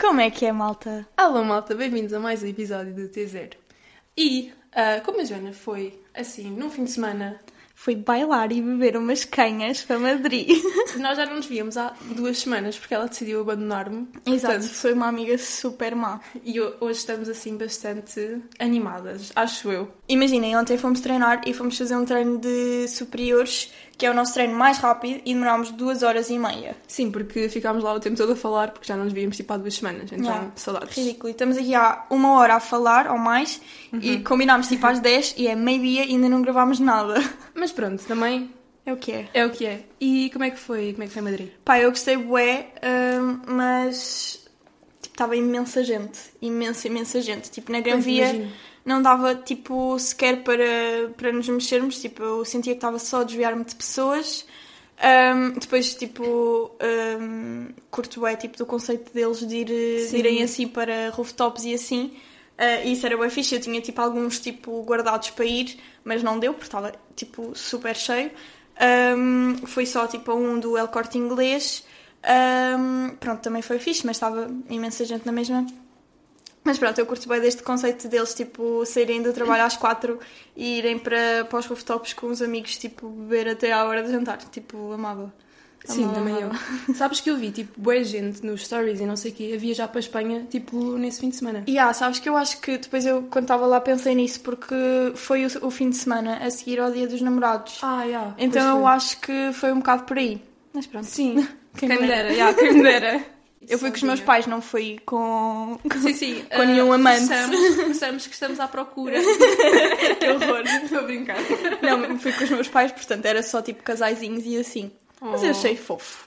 Como é que é, malta? Alô, malta, bem-vindos a mais um episódio do T0. E, ah, como a Joana foi, assim, num fim de semana, Fui bailar e beber umas canhas para Madrid. nós já não nos víamos há duas semanas porque ela decidiu abandonar-me. Exato, Portanto, sou uma amiga super má. E ho- hoje estamos, assim, bastante animadas, acho eu. Imaginem, ontem fomos treinar e fomos fazer um treino de superiores, que é o nosso treino mais rápido, e demorámos duas horas e meia. Sim, porque ficámos lá o tempo todo a falar porque já não nos víamos, tipo, há duas semanas. Então, Yeah. saudades. Ridículo. E estamos aqui há uma hora a falar, ou mais, e combinámos tipo às 10 e é meio-dia e ainda não gravámos nada. Mas pronto, também É o que é. é o que é. E como é que foi, como é que foi Madrid? Pá, eu gostei bué, hum, mas tipo, estava imensa gente. Imensa, imensa gente. Tipo, na Gran Via. Não dava tipo sequer para, para nos mexermos. Tipo, eu sentia que estava só a desviar-me de pessoas. Hum, depois, tipo, hum, curto é tipo do conceito deles de, ir, de irem assim para rooftops e assim. Uh, isso era bem fixe. Eu tinha tipo alguns tipo guardados para ir, mas não deu porque estava tipo super cheio. Um, foi só tipo um do El Corte Inglês. Um, pronto, também foi fixe, mas estava imensa gente na mesma. Mas pronto, eu curto bem deste conceito deles, tipo, saírem do trabalho às quatro e irem para, para os rooftops com os amigos, tipo, beber até à hora de jantar. Tipo, amava. Sim, Amava, também amava. eu. Sabes que eu vi, tipo, boa gente nos stories e não sei o quê, a viajar para a Espanha, tipo, nesse fim de semana. E ah, sabes que eu acho que depois eu, quando estava lá, pensei nisso porque foi o, o fim de semana a seguir ao dia dos namorados. Ah, yeah. então eu acho que foi um bocado por aí. Mas pronto. Sim, Quem quem, me dera. dera, yeah, quem me dera. Eu fui com os meus pais, não fui com. Sim, sim. Com nenhum amante. Pensamos que estamos à procura. que horror. Estou a brincar. Não, fui com os meus pais, portanto era só tipo casaizinhos e assim. Mas eu Oh. achei fofo.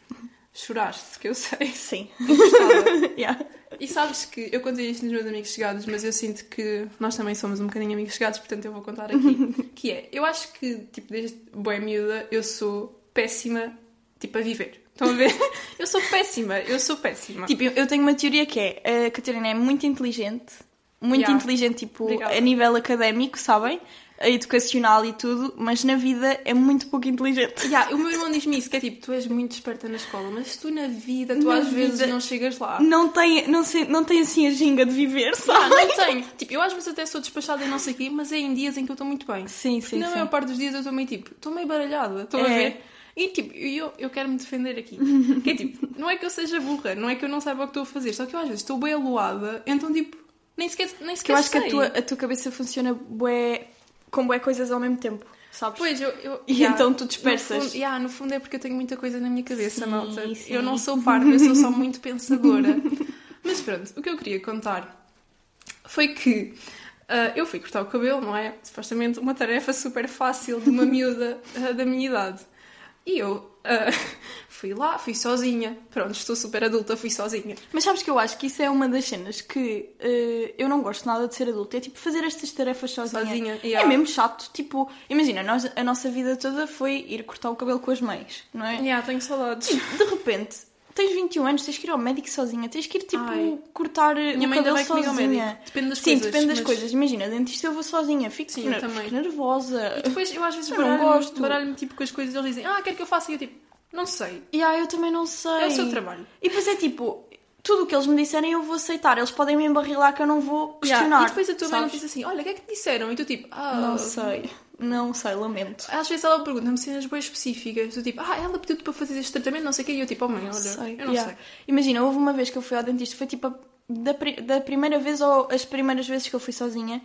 Choraste, que eu sei. Sim. Yeah. E sabes que eu contei isto nos meus amigos chegados, mas eu sinto que nós também somos um bocadinho amigos chegados, portanto eu vou contar aqui. que é, eu acho que, tipo, desde boa miúda, eu sou péssima, tipo, a viver. Estão a ver? Eu sou péssima, eu sou péssima. Tipo, eu- eu tenho uma teoria que é: a Catarina é muito inteligente, muito Yeah. inteligente, tipo, Obrigada. a nível académico, sabem? Educacional e tudo, mas na vida é muito pouco inteligente. Yeah, o meu irmão diz-me isso, que é tipo, tu és muito esperta na escola, mas tu na vida, tu Na às vezes vida- não chegas lá. Não tem, não, sei, não tem assim a ginga de viver, Ah, sabe? não tenho. Tipo, eu às vezes até sou despachada e não sei o quê, mas é em dias em que eu estou muito bem. Sim, sim, na sim. maior parte dos dias eu estou meio tipo, estou meio baralhada, estou a É. ver? E tipo, eu, eu quero me defender aqui. Que é tipo, não é que eu seja burra, não é que eu não saiba o que estou a fazer, só que eu às vezes estou bem aloada, então tipo, nem sequer, nem Que sequer eu acho que sei. a tua, a tua cabeça funciona bué, com bué coisas ao mesmo tempo, sabes? Pois, eu, eu, E yeah, então tu No dispersas. fundo, yeah, no fundo é porque eu tenho muita coisa na minha cabeça, Sim, malta. sim. Eu não sou parva, eu sou só muito pensadora. Mas pronto, o que eu queria contar foi que ah, eu fui cortar o cabelo, não é? Supostamente uma tarefa super fácil de uma miúda ah, da minha idade. E eu ah, fui lá, fui sozinha. Pronto, estou super adulta, fui sozinha. Mas sabes que eu acho que isso é uma das cenas que eh, eu não gosto nada de ser adulta. É tipo fazer estas tarefas sozinha. Sozinha, É yeah. mesmo chato. Tipo, imagina, nós, a nossa vida toda foi ir cortar o cabelo com as mães, não é? Yeah, tenho saudades. De repente, tens 21 anos, tens que ir ao médico sozinha, tens que ir tipo Ai. cortar Minha o mãe cabelo sozinha. Depende das Sim, coisas. depende das mas- coisas. Imagina, dentista eu vou sozinha, fico, Sim, ner- também. fico nervosa. Depois eu às vezes baralho-me baralho tipo com as coisas e eles dizem, ah, quer que eu faça? E eu tipo, não sei. E ah, eu também não sei. É o seu trabalho. E depois é tipo, tudo o que eles me disserem eu vou aceitar. Eles podem me embarrilar que eu não vou Yeah, questionar. E depois a tua mãe sabes? diz assim, olha, o que é que te disseram? E tu tipo, ah... Não sei. Não sei, lamento. Às vezes ela pergunta-me cenas bem específicas. Tu tipo, ah, ela pediu-te para fazer este tratamento, não sei o quê. E eu tipo, oh mãe, olha, sei. eu não Yeah. sei. Imagina, houve uma vez que eu fui ao dentista, foi tipo a- da, da primeira vez ou as primeiras vezes que eu fui sozinha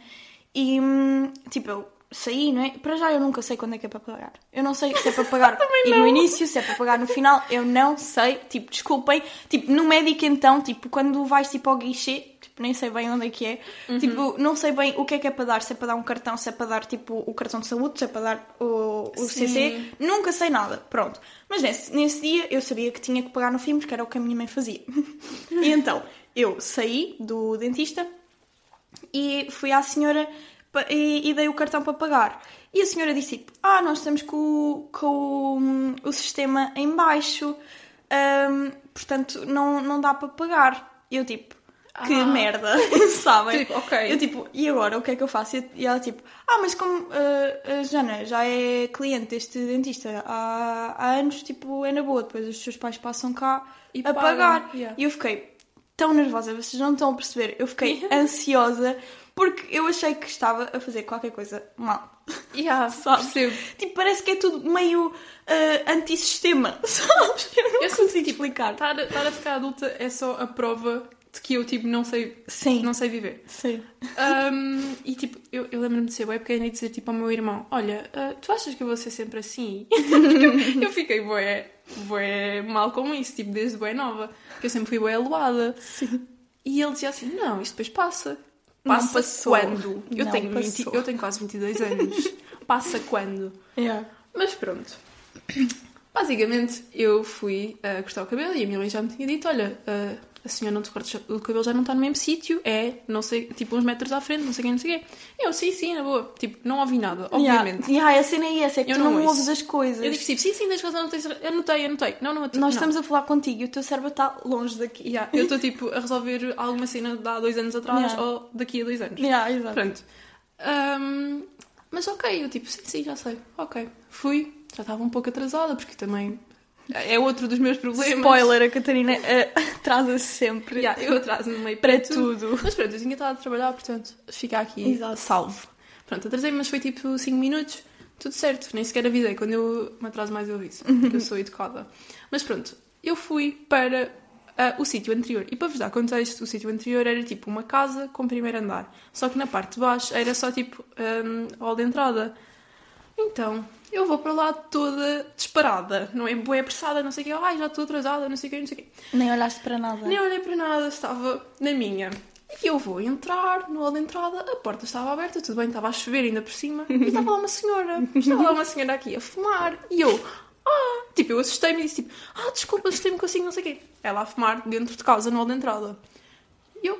e hum, tipo eu saí, não é? Para já eu nunca sei quando é que é para pagar. Eu não sei se é para pagar e no início, se é para pagar no final, eu não sei. Tipo, desculpem. Tipo, no médico então, tipo, quando vais tipo ao guichê, tipo, nem sei bem onde é que é. Tipo, não sei bem o que é que é para dar, se é para dar um cartão, se é para dar tipo o cartão de saúde, se é para dar o, o. CC. Nunca sei nada, pronto. Mas nesse, nesse dia eu sabia que tinha que pagar no fim porque era o que a minha mãe fazia. e então eu saí do dentista e fui à senhora e, e dei o cartão para pagar. E a senhora disse tipo, ah, nós estamos com, o- com o, o sistema em baixo, hum, portanto não, não dá para pagar. Eu tipo, que Ah. merda, sabem? Tipo, ok. Eu tipo, e agora o que é que eu faço? E ela tipo, ah, mas como ah, a Jana já é cliente deste dentista há, há anos, tipo, é na boa, depois os seus pais passam cá E a pagar. yeah. E eu fiquei, tão nervosa, vocês não estão a perceber. Eu fiquei ansiosa porque eu achei que estava a fazer qualquer coisa mal. Yeah, Sabe? percebo. Tipo, parece que é tudo meio ah, antissistema, sabes? Eu não Eu consigo explicar. Estar, estar a ficar adulta é só a prova de que eu, tipo, não sei, Sim, não sei viver. Sim. Um, e tipo, eu, eu lembro-me de ser bué pequena e dizer tipo ao meu irmão: Olha, ah, tu achas que eu vou ser sempre assim? Eu, eu fiquei bué, bué mal com isso, tipo, desde bué nova. Porque eu sempre fui bué aloada. Sim. E ele dizia assim: Não, isto depois passa. Passa quando? Eu, Não tenho 20 passou. eu tenho quase 22 anos. passa quando? Yeah. Mas pronto. Basicamente, eu fui uh, cortar o cabelo e a minha mãe já me tinha dito: Olha, uh, a senhora não te corta o cabelo já não está no mesmo sítio, é, não sei, tipo uns metros à frente, não sei quem, não sei quê. Eu, sim, sim, na boa. Tipo, não ouvi nada, obviamente. Yeah. Yeah, a cena é essa, é que Eu tu não, não ouves as coisas. Eu digo tipo, sim, sim, tens razão, não tens. Anotei, anotei. Não, não. Nós não. estamos a falar contigo e o teu cérebro está longe daqui. Yeah, eu estou tipo a resolver alguma cena de há dois anos atrás ou daqui a dois anos. Yeah, exato. Pronto. Ahm, mas ok, eu tipo, sim, sim, já sei. Ok. Fui, já estava um pouco atrasada, porque também é outro dos meus problemas. Spoiler, a Catarina eh, atrasa-se sempre Yeah, eu atraso-me meio para para tudo. tudo. Mas pronto, eu tinha estado a trabalhar, portanto, fica aqui Exato. salvo. Pronto, atrasei, mas foi tipo 5 minutos, tudo certo, nem sequer avisei. Quando eu me atraso mais, eu aviso, porque eu sou educada. Mas pronto, eu fui para ah, o sítio anterior. E para vos dar contexto, o sítio anterior era tipo uma casa com primeiro andar. Só que na parte de baixo era só tipo um, hall de entrada. Então, eu vou para lá toda disparada, não é? Boa apressada, não sei o quê. Ai, já estou atrasada, não sei o quê, não sei o quê. Nem olhaste para nada. Nem olhei para nada, estava na minha. E eu vou entrar no hall de entrada, a porta estava aberta, tudo bem, estava a chover ainda por cima, e estava lá uma senhora, estava lá uma senhora aqui a fumar, e eu, ah, tipo, eu assustei-me e disse tipo, ah, desculpa, assustei-me consigo, não sei o quê. Ela a fumar dentro de casa no hall de entrada. E eu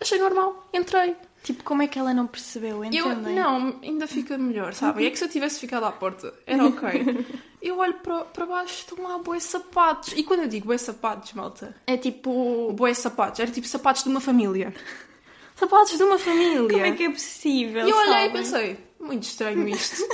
achei normal, entrei. Tipo, como é que ela não percebeu? Eu, Entendem? não, ainda fica melhor, sabem? É que se eu tivesse ficado à porta, era ok. Eu olho para, para baixo, estão lá boas sapatos. E quando eu digo boas sapatos, malta, É tipo. Boé sapatos, era tipo sapatos de uma família. Sapatos de uma família. Como é que é possível? E eu olhei e pensei, muito estranho isto.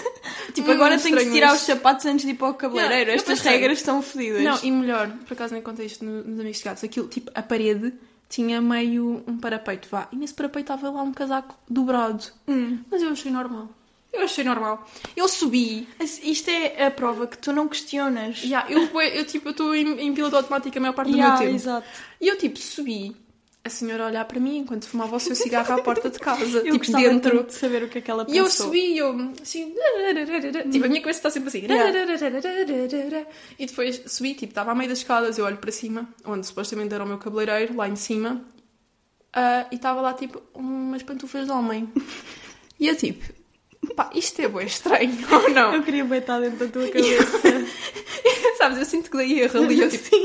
Tipo, agora tenho que tirar os isto. sapatos antes de ir para o cabeleireiro. Eu Estas regras estão fodidas. Não, e melhor, por acaso nem contei isto no- nos Amigos de Gatos, aquilo, tipo, a parede tinha meio um parapeito, vá. E nesse parapeito estava lá um casaco dobrado. Hum. Mas eu achei normal. Eu achei normal. Eu subi. Isto é a prova que tu não questionas. Já, eu, eu, tipo, eu estou em, em piloto automático a maior parte do Yeah, meu tempo. exato. E eu, tipo, subi. A senhora a olhar para mim enquanto fumava o seu cigarro à porta de casa. Eu tipo, dentro. de saber o que é que ela E eu pensou. subi eu assim. Tipo, a minha cabeça está sempre assim. E depois subi, tipo, estava a meio das escadas, eu olho para cima, onde supostamente era o meu cabeleireiro, lá em cima, ah, e estava lá, tipo, umas pantufas de homem. E eu, tipo, pá, isto é bem estranho, ou não? Eu queria bem estar dentro da tua cabeça. Sabes, eu sinto que dei erro ali, eu, tipo,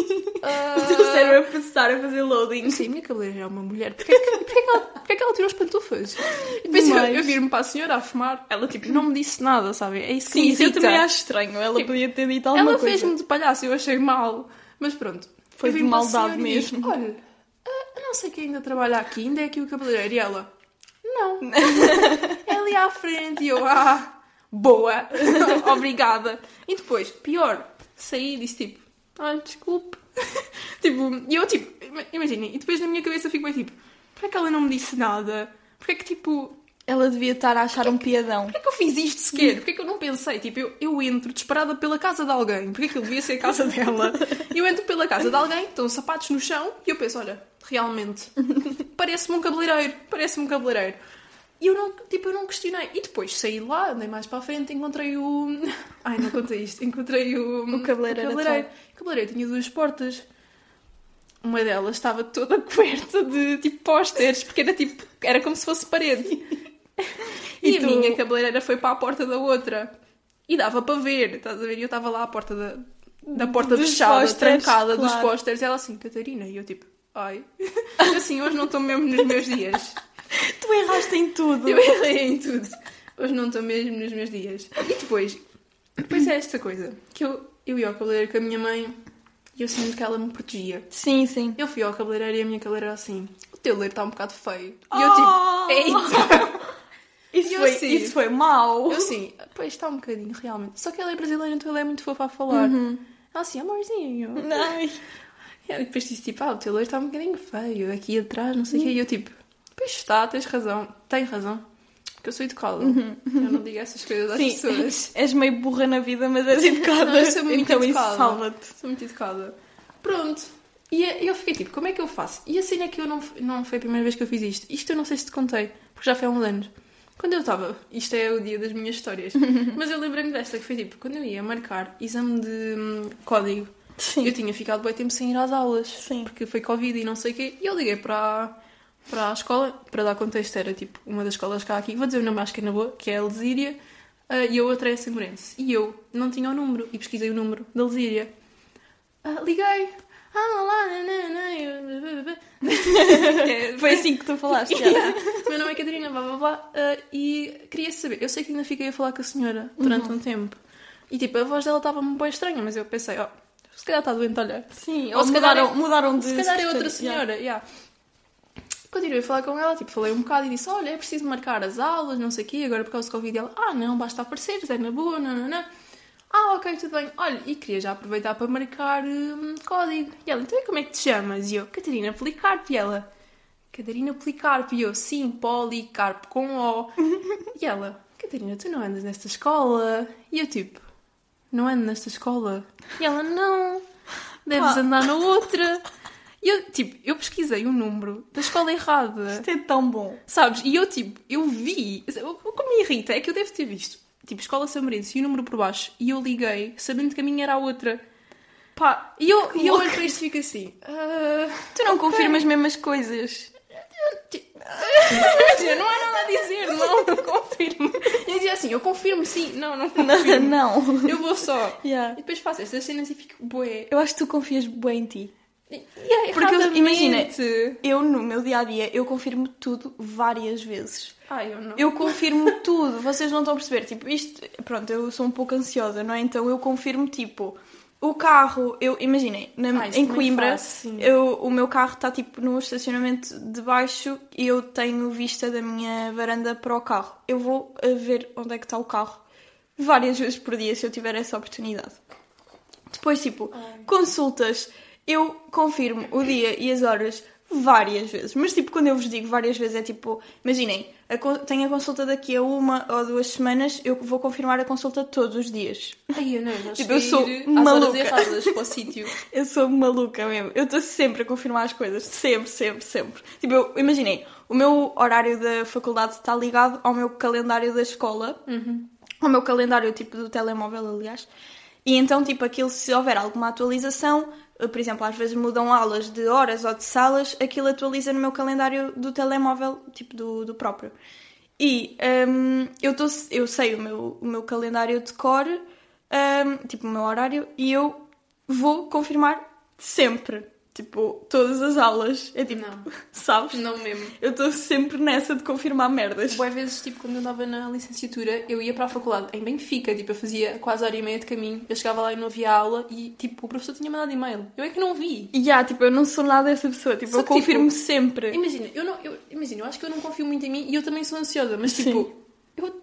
ah, o teu cérebro a processar, a fazer loading. Sim, minha cabeleireira é uma mulher. Porquê que, porquê que, ela, porquê que ela tirou as pantufas? E depois eu, Demais. eu vir-me para a senhora a fumar, ela tipo não me disse nada, sabe? É isso que Sim, me isso eu irrita. também acho estranho. Ela Tipo, podia ter dito alguma Ela coisa. fez-me de palhaço, eu achei mal. Mas pronto. Foi eu de maldade mesmo. Olha, ah, não sei quem ainda trabalha aqui, ainda é aqui o cabeleireiro. E ela, não. é ali à frente. E eu, ah, boa, obrigada. E depois, pior, saí e disse tipo, olha, desculpe. tipo, e eu tipo, ima- imaginem, e depois na minha cabeça fico bem tipo, porquê é que ela não me disse nada? Porquê é que tipo, Ela devia estar a achar um piadão. Porquê que eu fiz isto sequer? Porquê que eu não pensei? Tipo, eu, eu entro disparada pela casa de alguém. Porquê que ele devia ser a casa dela? Eu entro pela casa de alguém, estão sapatos no chão, e eu penso, olha, realmente, parece-me um cabeleireiro, parece-me um cabeleireiro. E eu não, tipo, eu não questionei. E depois saí de lá, andei mais para a frente, encontrei o... Ai, não contei isto. Encontrei o... O cabeleireiro O cabeleireiro, o cabeleireiro tinha duas portas. Uma delas estava toda coberta de, tipo, pósteres, porque era tipo... Era como se fosse parede. E, E a tu- minha cabeleireira foi para a porta da outra. E dava para ver, estás a ver? E eu estava lá à porta da, da porta Dos fechada, pósteres, trancada dos claro. pósteres. E ela assim, Catarina. E eu tipo, ai. Assim, hoje não estou mesmo nos meus dias. Tu erraste em tudo. Eu errei em tudo. Hoje não estou mesmo nos meus dias. E depois, depois é esta coisa. Que eu, eu ia ao cabeleireiro com a minha mãe e eu sinto que ela me protegia. Sim, sim. Eu fui ao cabeleireiro e a minha cabeleireira assim, o teu leiro está um bocado feio. E eu Oh! tipo, eita! Isso, eu foi, assim- isso foi mau. Eu assim, pois está um bocadinho, realmente. Só que ela é brasileira, então ela é muito fofa a falar. Uhum. Ela assim, amorzinho. Ai. E ela depois disse tipo, ah, o teu loiro está um bocadinho feio, aqui atrás, não sei o quê. E eu tipo, pois está, tens razão, tem razão. Porque eu sou educada. Eu não digo essas coisas às Sim. pessoas. És meio burra na vida, mas és educada. Não, eu sou muito então educada. isso salva-te. Sou muito educada. Pronto. E eu fiquei tipo, como é que eu faço? E assim é que eu não, não foi a primeira vez que eu fiz isto. Isto eu não sei se te contei, porque já foi há uns anos. Quando eu estava, isto é o dia das minhas histórias, mas eu lembrei-me desta, que foi tipo, quando eu ia marcar exame de hum, código, Sim. eu tinha ficado bem tempo sem ir às aulas, Sim. porque foi Covid e não sei o quê, e eu liguei para, para a escola, para dar contexto, era tipo uma das escolas cá aqui, vou dizer o nome acho que é na boa, que é a Lesíria, ah, e a outra é a Samorense. E eu não tinha o número, e pesquisei o número da Lesíria. Ah, liguei. Ah, eu- Foi assim que tu falaste. já. Meu nome é Catarina, blá blá blá. ah, e queria saber, eu sei que ainda fiquei a falar com a senhora durante um tempo. E tipo, a voz dela estava-me bem estranha, mas eu pensei, ó, se calhar está doente, olha. Sim, Ou ou se calhar mudaram, é- mudaram de Se calhar é outra senhora, yeah. Continuei a falar com ela, tipo, falei um bocado e disse: Olha, é preciso marcar as aulas, não sei o quê, agora por causa do Covid. Ela, ah, não, basta aparecer, é na boa, não, não, não. Ah, ok, tudo bem. Olha, e queria já aproveitar para marcar hum, código. E ela, então e como é que te chamas? E eu, Catarina Policarpo. E ela, Catarina Policarpo. E eu, sim, Policarpo com O. E ela, Catarina, tu não andas nesta escola? E eu, tipo, não ando nesta escola. E ela, não, deves Pá. andar na outra. E eu, tipo, eu pesquisei o número da escola errada. Isto é tão bom. Sabes? E eu, tipo, eu vi. O que me irrita é que eu devo ter visto, tipo, Escola Samorense e o número por baixo. E eu liguei, sabendo que a minha era a outra. Pá, E eu, e eu olho para isto e fico assim. ah, tu não confirmas mesmo as coisas. Imagina, não há nada a dizer, não, não confirmo. E eu dizia assim, eu confirmo sim, não, não confirmo. não. Eu vou só. Yeah. E depois faço estas cenas e fico, bué. Eu acho que tu confias bem em ti. É Porque eu- imagina. Eu, no meu dia a dia, eu confirmo tudo várias vezes. Ai, eu não. Eu confirmo tudo, vocês não estão a perceber. Tipo, isto, pronto, eu sou um pouco ansiosa, não é? Então eu confirmo, tipo, o carro, eu imaginem, na- Ah, em também Coimbra, sim. eu, o meu carro está tipo no estacionamento de baixo e eu tenho vista da minha varanda para o carro. Eu vou a ver onde é que está o carro várias vezes por dia se eu tiver essa oportunidade. Depois, tipo, consultas, eu confirmo o dia e as horas várias vezes. Mas, tipo, quando eu vos digo várias vezes, é tipo, imaginem, a tenho a consulta daqui a uma ou duas semanas, eu vou confirmar a consulta todos os dias. Ai, eu não, já Tipo, eu sou maluca. erradas para o sítio. Eu sou maluca mesmo. Eu estou sempre a confirmar as coisas. Sempre, sempre, sempre. Tipo, eu, imaginei, o meu horário da faculdade está ligado ao meu calendário da escola. Ao meu calendário, tipo, do telemóvel, aliás. E então, tipo, aquilo, se houver alguma atualização, por exemplo, às vezes mudam aulas de horas ou de salas, aquilo atualiza no meu calendário do telemóvel, tipo, do, do próprio. E hum, eu, tô, eu sei o meu, o meu calendário de cor, hum, tipo, o meu horário, e eu vou confirmar sempre. Tipo, todas as aulas. É tipo, Não. sabes? Não mesmo. Eu estou sempre nessa de confirmar merdas. Boas vezes, tipo, quando eu andava na licenciatura, eu ia para a faculdade em Benfica, tipo, eu fazia quase hora e meia de caminho, eu chegava lá e não havia aula e, tipo, o professor tinha mandado e-mail. Eu é que não vi. E yeah, tipo, eu não sou nada dessa pessoa. Tipo, Só eu que, tipo, confirmo sempre. Imagina, eu não, eu, imagina, eu acho que eu não confio muito em mim e eu também sou ansiosa, mas, Sim. tipo, eu,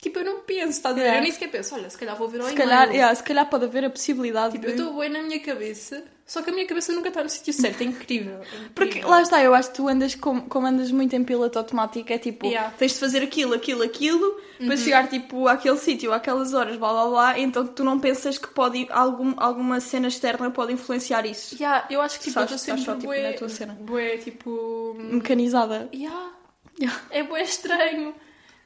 tipo, eu não penso, está a dizer? Yeah. Eu nem sequer penso, olha, se calhar vou ver ao Se e-mail. calhar, yeah, se calhar pode haver a possibilidade Tipo, de... eu estou bem na minha cabeça, só que a minha cabeça nunca está no sítio certo, é incrível. é incrível. Porque lá está, eu acho que tu andas como, como andas muito em piloto automático, é tipo, Yeah. Uhum. tens de fazer aquilo, aquilo, aquilo, para chegar tipo àquele sítio, àquelas horas, blá blá blá, então tu não pensas que pode algum, alguma cena externa pode influenciar isso. Yeah, eu acho que, tipo, eu Estás- estou estás sempre só, tipo, bué, na tua cena. bué, tipo... Mecanizada. Yeah, Yeah. é bué estranho.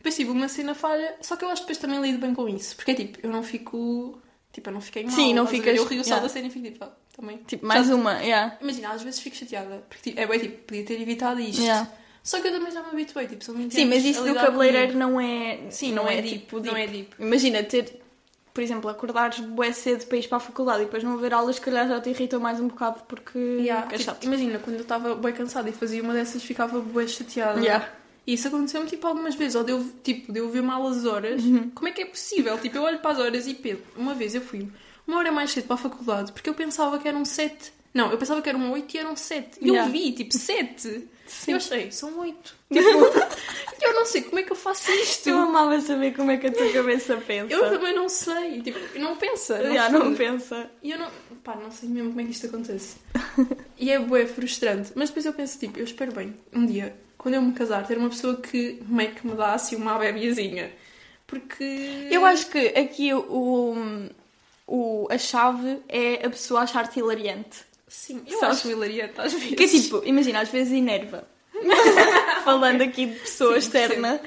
Depois, tipo, uma cena falha, só que eu acho que depois também lido bem com isso, porque é tipo, eu não fico... Tipo, eu não fiquei mal. Sim, não ficas- Eu rio só yeah. da cena e fico tipo, ah, também. Tipo, mais uma, yeah. Imagina, às vezes fico chateada, porque tipo, é bem tipo, podia ter evitado isto. Yeah. Só que eu também já me habituei, tipo, são 20 Sim, mas isso do cabeleireiro não é. Sim, não, é, deep, tipo não é deep. Imagina ter, por exemplo, acordares bué cedo para ir para a faculdade e depois não haver aulas, se calhar já te irritam mais um bocado porque Yeah, é tipo, imagina, quando eu estava bem cansada e fazia uma dessas, ficava bem chateada. Yeah. E isso aconteceu-me tipo algumas vezes, ou de eu, tipo, de eu ver mal as horas. Uhum. Como é que é possível? Tipo, eu olho para as horas e penso. Uma vez eu fui uma hora mais cedo para a faculdade porque eu pensava que eram sete Não, eu pensava que eram 8 e eram 7. E Yeah. eu vi, tipo, 7. Sim. E eu achei, são 8. Tipo, eu não sei como é que eu faço isto. Eu amava saber como é que a tua cabeça pensa. Eu também não sei. Tipo, não pensa. Já, não fundo. pensa. E eu não. Pá, não sei mesmo como é que isto acontece. e é bué frustrante. Mas depois eu penso, tipo, eu espero bem, um dia, quando eu me casar, ter uma pessoa que meio que me dá assim uma bebezinha. Porque. Eu acho que aqui o, o, a chave é a pessoa achar-te hilariante. Sim, eu Sabes? acho hilariante às vezes. Que é tipo, imagina, às vezes enerva. Falando aqui de pessoa Sim, externa.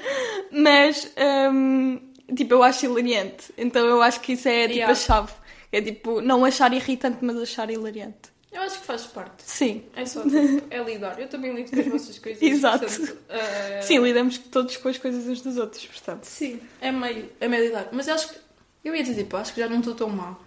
Mas, hum, tipo, eu acho hilariante. Então eu acho que isso é tipo Yeah. a chave. É tipo, não achar irritante, mas achar hilariante. Eu acho que faz parte. Sim. É só, tipo, é lidar. Eu também lido com as vossas coisas. Exato. portanto, eh, Sim, lidamos todos com as coisas uns dos outros, portanto. Sim, é meio, é meio lidar. Mas eu acho que. Eu ia dizer, tipo, acho que já não estou tão mal.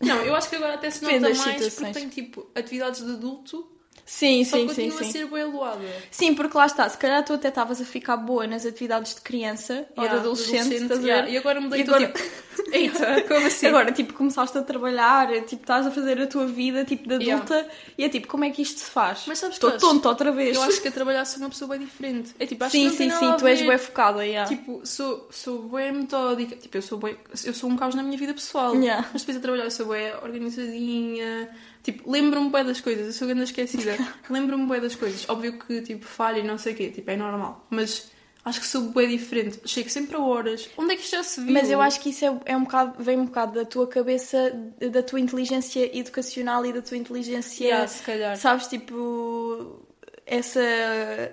Não, eu acho que agora até se nota mais das porque situações. tenho tipo atividades de adulto, Sim, só sim, que sim, continua sim. a ser bem aloada. Sim, porque lá está, se calhar tu até estavas a ficar boa nas atividades de criança ou de Yeah, adolescente, estás a ver? yeah, E agora mudei E agora- tipo. Eita, como assim? Agora, tipo, começaste a trabalhar, tipo, estás a fazer a tua vida, tipo, de Yeah. adulta, e é tipo, como é que isto se faz? Mas sabes que Estou acho- tonta outra vez. Eu acho que a trabalhar sou uma pessoa bem diferente. É tipo, acho que sim, não tem sim, sim, tu és bem focada, yeah. Tipo, sou, sou bem metódica. Tipo, eu sou bem, eu sou um caos na minha vida pessoal. Yeah. Mas depois a trabalhar eu sou bem organizadinha. Tipo, lembro-me bem das coisas. Eu sou grande esquecida. lembro-me bem das coisas. Óbvio que, tipo, falho e não sei o quê. Tipo, é normal. Mas acho que sou bem diferente. Chego sempre a horas. Onde é que isto já se viu? Mas eu acho que isso é, é um bocado, vem um bocado da tua cabeça, da tua inteligência educacional e da tua inteligência, Yeah, se calhar. sabes, tipo, essa,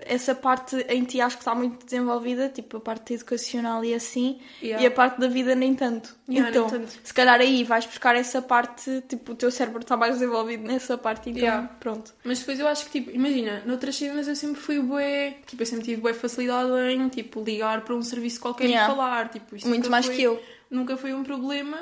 essa parte em ti acho que está muito desenvolvida, tipo, a parte educacional e assim, Yeah. e a parte da vida nem tanto. Yeah, então, nem tanto. se calhar aí vais buscar essa parte, tipo, o teu cérebro está mais desenvolvido nessa parte, então, Yeah. pronto. Mas depois eu acho que, tipo, imagina, noutras cenas eu sempre fui bué, tipo, eu sempre tive bué facilidade em, tipo, ligar para um serviço qualquer e falar, tipo, isto Muito mais foi- que eu. Nunca foi um problema.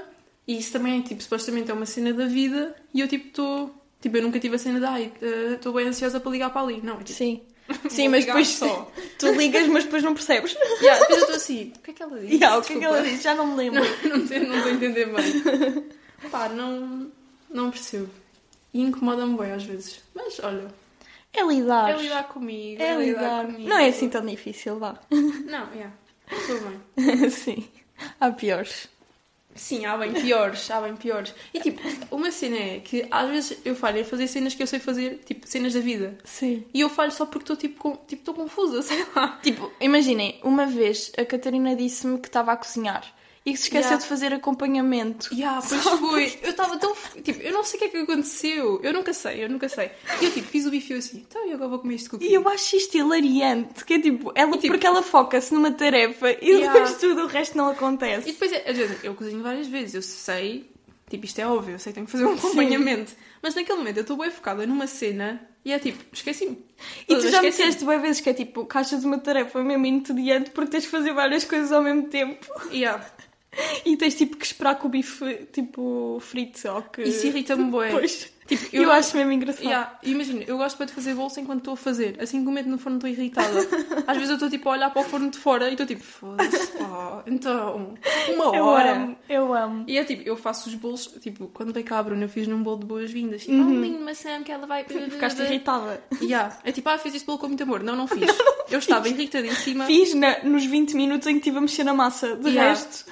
E isso também, tipo, supostamente é uma cena da vida e eu, tipo, estou... Tipo, eu nunca tive a cena de, ai, eh, estou bem ansiosa para ligar para ali. Não, é tipo, Sim. Sim, mas depois só. tu ligas, mas depois não percebes. Yeah, depois eu estou assim, o que é que ela disse? Yeah, o que é que ela diz? Já não me lembro. Não, não, sei- não estou a entender bem. Pá, não, não percebo. E incomoda-me bem às vezes. Mas, olha, É lidar. é lidar comigo. É lidar. comigo. Não é assim tão difícil, vá. Não, é. Estou bem. Sim. Há piores. Sim, há bem piores, há bem piores. E tipo, uma cena é que às vezes eu falho em fazer cenas que eu sei fazer, tipo, cenas da vida. Sim. E eu falho só porque estou tipo, com, tipo, estou confusa, sei lá. Tipo, imaginem, uma vez a Catarina disse-me que estava a cozinhar e que se esqueceu Yeah. de fazer acompanhamento. E ah, pois foi. Eu estava tão. Tipo, eu não sei o que é que aconteceu. Eu nunca sei, eu nunca sei. E eu tipo, fiz o bife e assim, então eu agora vou comer este cookie. E eu acho isto hilariante, que é tipo, ela, E, tipo- porque ela foca-se numa tarefa e Yeah. depois tudo o resto não E acontece. depois, é, às vezes, eu cozinho várias vezes, eu sei, tipo, isto é óbvio, eu sei que tenho que fazer um acompanhamento. Mas naquele momento eu estou bem focada numa cena e é tipo, esqueci-me. E tu já me disseste bem vezes que é tipo, caixas de uma tarefa mesmo entediante porque tens de fazer várias coisas ao mesmo tempo Yeah. e tens tipo que esperar que o bife tipo frite ou que. Isso irrita-me bué. Pois. Tipo, Eu, acho mesmo engraçado. Yeah, Imagina, eu gosto de fazer bolsa enquanto estou a fazer. Assim que o no forno estou irritada. Às vezes eu estou tipo a olhar para o forno de fora e estou tipo, foda-se, pá, então, uma Eu hora. amo, eu amo. E é tipo, eu faço os bolos, tipo, quando veio cá a Bruna, eu fiz num bolo de boas-vindas. Tipo, Uhum. oh, lindo maçã, que ela vai... Ficaste irritada. Yeah. É tipo, ah, fiz este bolo com muito amor. Não, não fiz. eu estava irritadíssima. Fiz na- nos 20 minutos em que estive a mexer na massa. De Yeah. resto,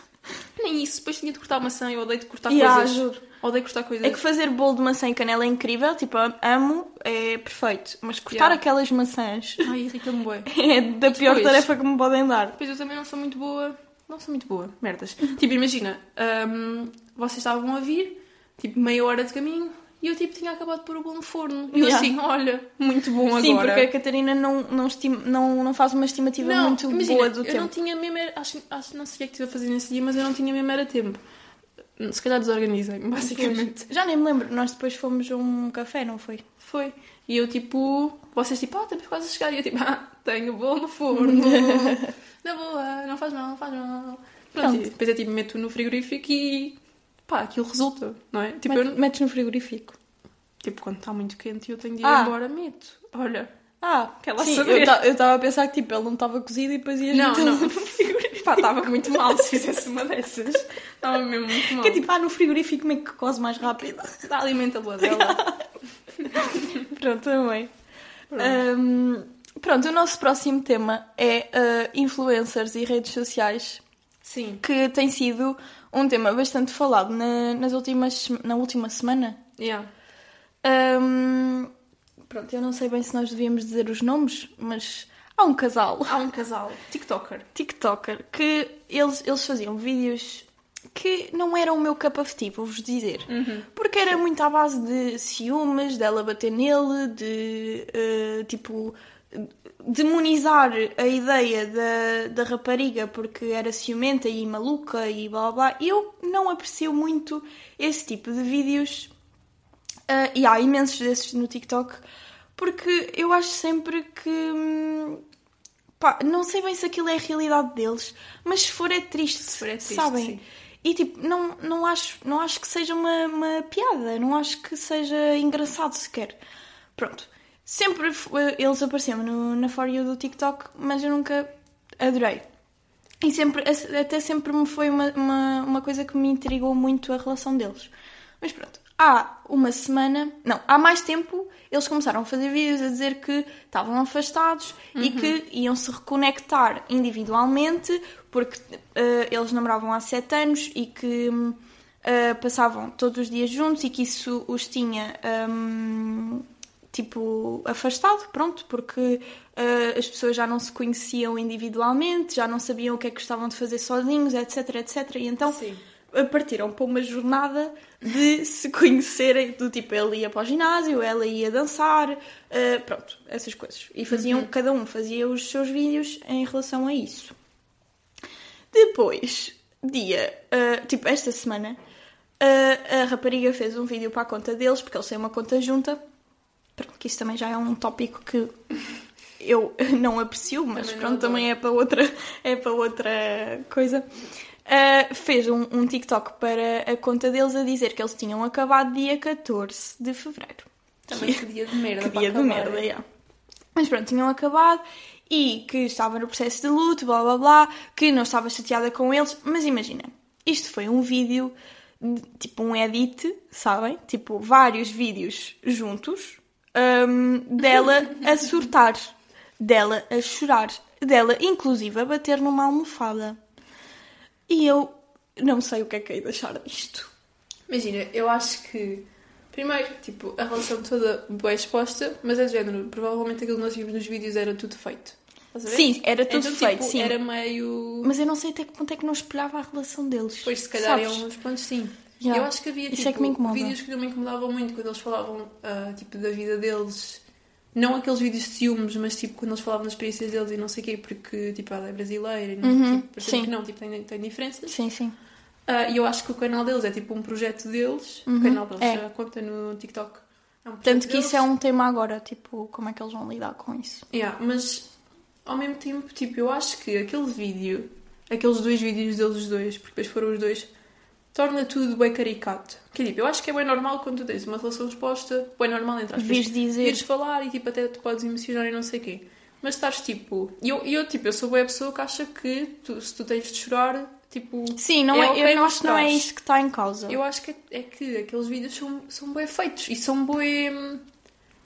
Nem isso. Depois tinha de cortar maçã. Eu odeio de cortar Yeah, coisas. juro. Odeio cortar coisas. é que fazer bolo de maçã e canela é incrível, tipo, amo, é perfeito. Mas cortar Yeah. aquelas maçãs Ai, irrita-me bué. é da pior depois? tarefa que me podem dar. Depois eu também não sou muito boa. Não sou muito boa. Merdas. tipo, imagina. hum, vocês estavam a vir. Tipo, meia hora de caminho. E eu, tipo, tinha acabado de pôr o bolo no forno. E eu Yeah. assim, olha, muito bom agora. Sim, porque a Catarina não, não, estima- não, não faz uma estimativa Não, muito imagina, boa do eu tempo. não tinha mesmo... era- Acho, acho, não sei o que é que estive a fazer nesse dia, mas eu não tinha mesmo era tempo. Se calhar desorganizei-me, basicamente. Pois. Já nem me lembro, nós depois fomos a um café, não foi? Foi. E eu, tipo, vocês, tipo, ah, estamos quase a chegar. E eu, tipo, ah, tenho bolo no forno. Na boa, não faz mal, não faz mal. Pronto, Pronto. depois eu, tipo, meto no frigorífico e, pá, aquilo resulta, não é? Tipo, Met- eu, Metes no frigorífico. tipo quando está muito quente e eu tenho de ir Ah. embora, meto. Olha, Ah, Quer lá sim, saber. eu estava a pensar que tipo, ele não estava cozido e depois ias não, não. no frigorífico. Pá, estava muito mal se fizesse uma dessas. Estava mesmo muito mal. Que é tipo, ah, no frigorífico como é que coze mais rápido? Dá alimento a boa dela. Pronto, também. Um, pronto, o nosso próximo tema é uh, influencers e redes sociais, Sim. que tem sido um tema bastante falado na, nas últimas, na última semana. Yeah. Um, pronto, eu não sei bem se nós devíamos dizer os nomes, mas há um casal, Há um casal, TikToker. TikToker, que eles, eles faziam vídeos que não eram o meu cup of tea, vou-vos dizer. Porque era muito à base de ciúmes, dela bater nele, de eh, tipo demonizar a ideia da, da rapariga porque era ciumenta e maluca e blá blá eu não aprecio muito esse tipo de vídeos. Ah, e há imensos desses no TikTok, porque eu acho sempre que. hum, pá, não sei bem se aquilo é a realidade deles, mas se for é triste, Se for é triste, sabem? sim. E tipo, não, não, acho, não acho que seja uma, uma piada, não acho que seja engraçado sequer. Pronto. Sempre f- eles apareciam no, na For You do TikTok, mas eu nunca adorei. E sempre, até sempre me foi uma, uma, uma coisa que me intrigou muito a relação deles. Mas pronto, há uma semana, não, há mais tempo, eles começaram a fazer vídeos a dizer que estavam afastados e que iam se reconectar individualmente porque eh, eles namoravam há sete anos e que eh, passavam todos os dias juntos e que isso os tinha. hum, tipo, afastado, pronto, porque eh, as pessoas já não se conheciam individualmente, já não sabiam o que é que gostavam de fazer sozinhos, etc, etc. E então Sim. partiram para uma jornada de se conhecerem, do tipo, ele ia para o ginásio, ela ia dançar, eh, pronto, essas coisas. E faziam, cada um fazia os seus vídeos em relação a isso. Depois, dia, eh, tipo, esta semana, a rapariga fez um vídeo para a conta deles, porque eles têm uma conta junta. Pronto, que isso também já é um tópico que eu não aprecio, mas Também pronto, também é para outra, é para outra coisa. Uh, fez um, um TikTok para a conta deles a dizer que eles tinham acabado dia 14 de fevereiro. Também que dia de merda. Que dia de acabar. merda, yeah. Mas pronto, tinham acabado e que estava no processo de luto, blá blá blá, que não estava chateada com eles. Mas imagina, isto foi um vídeo, de- tipo um edit, sabem? Tipo vários vídeos juntos, hum, dela a surtar, dela a chorar, dela inclusive a bater numa almofada. E eu não sei o que é que hei de achar disto. Imagina, eu acho que. Primeiro, tipo, a relação toda bem exposta, mas é de género. Provavelmente aquilo que nós vimos nos vídeos era tudo feito. Sim, era tudo Então, feito, tipo, sim. Era meio. Mas eu não sei até que ponto é que não espelhava a relação deles. Depois, se calhar, Sabes? em alguns pontos, sim. Yeah. Eu acho que havia tipo, é que incomoda. vídeos que não me incomodavam muito quando eles falavam ah, tipo, da vida deles. Não aqueles vídeos de ciúmes, mas tipo quando eles falavam das experiências deles e não sei o quê, porque tipo, ela é brasileira e não, Uhum, tipo, sim. que não, tipo, tem, tem diferenças. Sim, sim. Ah, E eu acho que o canal deles é tipo um projeto deles. Uhum, O canal deles, é. a conta no TikTok. É um Tanto que deles. isso é um tema agora, tipo, como é que eles vão lidar com isso. Yeah, mas ao mesmo tempo, tipo, eu acho que aquele vídeo, aqueles dois vídeos deles os dois, porque depois foram os dois, torna tudo bem caricato. Que tipo, eu acho que é bem normal quando tu tens uma relação exposta, bem normal entre aspas. Vires dizer. Ires falar e tipo, até te podes emocionar e não sei o quê. Mas estás tipo. E eu, eu, tipo, eu sou bem a pessoa que acha que tu- se tu tens de chorar, tipo. Sim, não É é, ok eu acho que não é isso que está em causa. Eu acho que é, é que aqueles vídeos são, são bem feitos e são bem.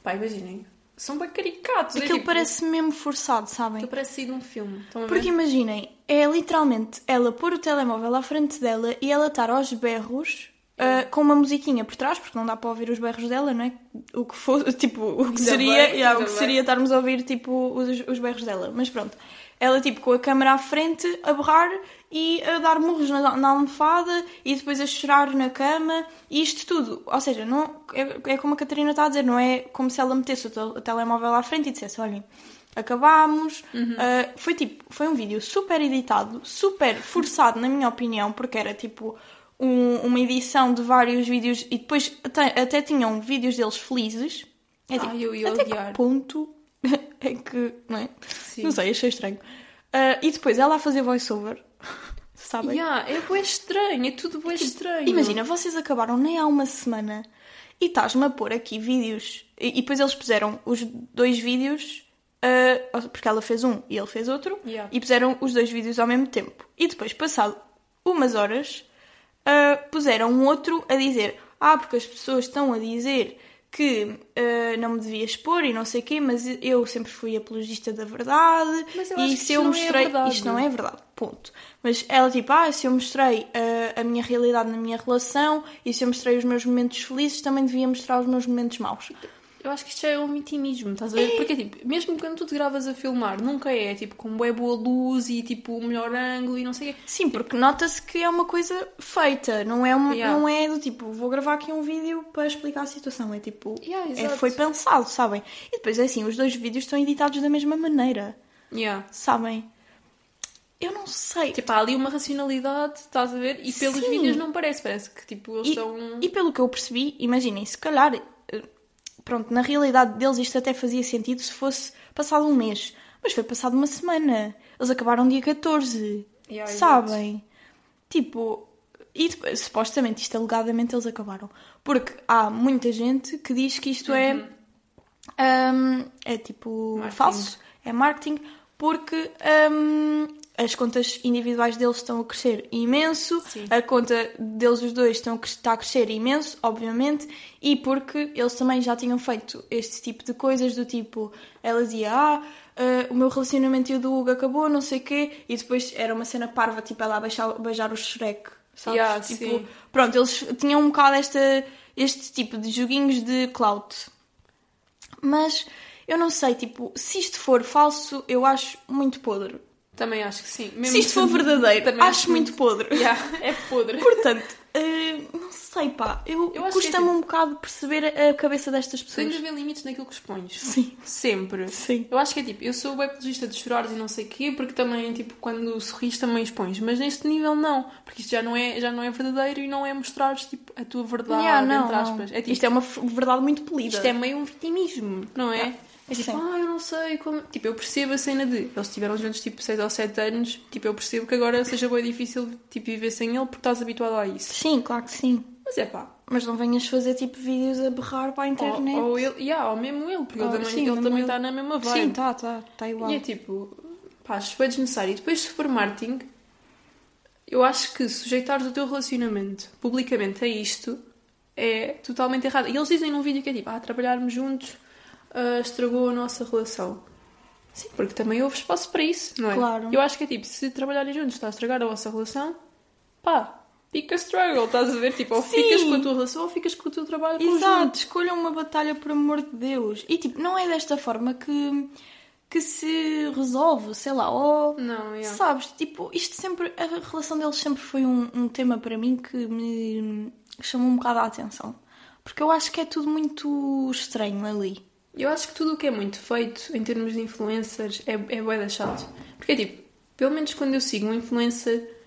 Pá, imaginem. São bem caricatos. é Aquilo tipo, parece mesmo forçado, sabem? Aquilo parece sair de um filme. Porque imaginem, é literalmente ela pôr o telemóvel à frente dela e ela estar aos berros ah, com uma musiquinha por trás, porque não dá para ouvir os berros dela, não é? O que fosse, tipo, o que Ainda seria, bem, yeah, o que bem. seria estarmos a ouvir, tipo, os, os berros dela. Mas pronto, ela, tipo, com a câmera à frente, a berrar e a dar murros na, na almofada e depois a chorar na cama e isto tudo. Ou seja, não, é, é como a Catarina está a dizer, não é como se ela metesse o, tel- o telemóvel à frente e dissesse, olhem, acabámos. Ah, foi tipo, foi um vídeo super editado, super forçado, na minha opinião, porque era tipo um- uma edição de vários vídeos e depois até, até tinham vídeos deles felizes. É tipo, Ai, eu ia até odiar. que ponto é que, não é? Sim. Não sei, achei estranho. Ah, e depois ela a fazer voiceover, sabem? Yeah, é bem estranho, é tudo bem estranho. Imagina, vocês acabaram nem há uma semana e estás-me a pôr aqui vídeos. E, e depois eles puseram os dois vídeos, ah, porque ela fez um e ele fez outro, Yeah. e puseram os dois vídeos ao mesmo tempo. E depois, passado umas horas, ah, puseram um outro a dizer: Ah, porque as pessoas estão a dizer que eh, não me devia expor e não sei o quê, mas eu sempre fui apologista da verdade. E se eu não é mostrei. verdade. isto não é verdade, ponto. Mas ela, tipo, ah, se eu mostrei eh, a minha realidade na minha relação e se eu mostrei os meus momentos felizes, também devia mostrar os meus momentos maus. Eu acho que isto já é um vitimismo, estás a ver? Porque, tipo, mesmo quando tu te gravas a filmar, nunca é, tipo, com bué boa luz e, tipo, o melhor ângulo e não sei o quê. Sim, porque nota-se que é uma coisa feita, não é, um, Yeah. não é do tipo, vou gravar aqui um vídeo para explicar a situação. É tipo, Yeah, é, foi pensado, sabem? E depois é assim, os dois vídeos estão editados da mesma maneira, Yeah. sabem? Eu não sei. Tipo, há ali uma racionalidade, estás a ver? E pelos Sim. vídeos não parece, parece que, tipo, eles E, estão... e pelo que eu percebi, imaginem, se calhar, pronto, na realidade deles isto até fazia sentido se fosse passado um mês, mas foi passado uma semana. Eles acabaram dia 14, Yeah, sabem? Tipo, e supostamente, isto alegadamente eles acabaram. Porque há muita gente que diz que isto é, hum, é tipo Marketing. falso, é marketing, porque hum, as contas individuais deles estão a crescer imenso, Sim. a conta deles os dois estão está a crescer imenso, obviamente, e porque eles também já tinham feito este tipo de coisas, do tipo, ela dizia, ah, ah, o meu relacionamento e o do Hugo acabou, não sei o quê, e depois era uma cena parva, tipo, ela a beijar, beijar o Shrek, sabes? Yeah, tipo, sim. pronto, eles tinham um bocado esta, este tipo de joguinhos de clout. Mas eu não sei, tipo, se isto for falso, eu acho muito podre. Também acho que sim. Se isto for verdadeiro, Também acho muito podre. Yeah, é podre. Portanto, eh, não sei, pá. Eu, Eu acho é custa-me tipo- um bocado perceber a cabeça destas Tem de pessoas. haver limites naquilo que expões. Sim. Sempre. Sim. Eu acho que é tipo, eu sou webologista de chorares e não sei o quê, porque também, tipo, quando sorris também expões. Mas neste nível não. Porque isto já não é, já não é verdadeiro e não é mostrares, tipo, a tua verdade, Yeah, não, entre aspas. É tipo, Isto é uma verdade muito polida. Isto é meio um vitimismo, não é? Yeah. É tipo, Sim. ah, eu não sei como. Tipo, eu percebo a cena de. Eles estiveram juntos tipo 6 ou 7 anos. Tipo, eu percebo que agora seja bem difícil tipo, viver sem ele porque estás habituado a isso. Sim, claro que sim. Mas é pá. Mas não venhas fazer tipo vídeos a berrar para a internet. Ou, ou ele. Yeah, ou mesmo ele, porque Ou- ele também, sim, ele também ele. está na mesma vibe. Sim, tá, tá, tá igual. E é tipo, pá, acho que é desnecessário. E depois, se for marketing, eu acho que sujeitares o teu relacionamento publicamente a isto é totalmente errado. E eles dizem num vídeo que é tipo, ah, trabalharmos juntos ah, estragou a nossa relação. Sim, porque também houve espaço para isso, não é? Claro. Eu acho que é tipo, se trabalharem juntos está a estragar a vossa relação, pá, fica struggle, estás a ver? Tipo, ou Sim. ficas com a tua relação ou ficas com o teu trabalho conjunto. Exato, escolham uma batalha por amor de Deus. E tipo, não é desta forma que, que se resolve, sei lá, ou Não, yeah. sabes, tipo, isto sempre, a relação deles sempre foi um, um tema para mim que me chamou um bocado a atenção. Porque eu acho que é tudo muito estranho ali. Eu acho que tudo o que é muito feito em termos de influencers é, é bué da chato. Porque, tipo, pelo menos quando eu sigo um influencer...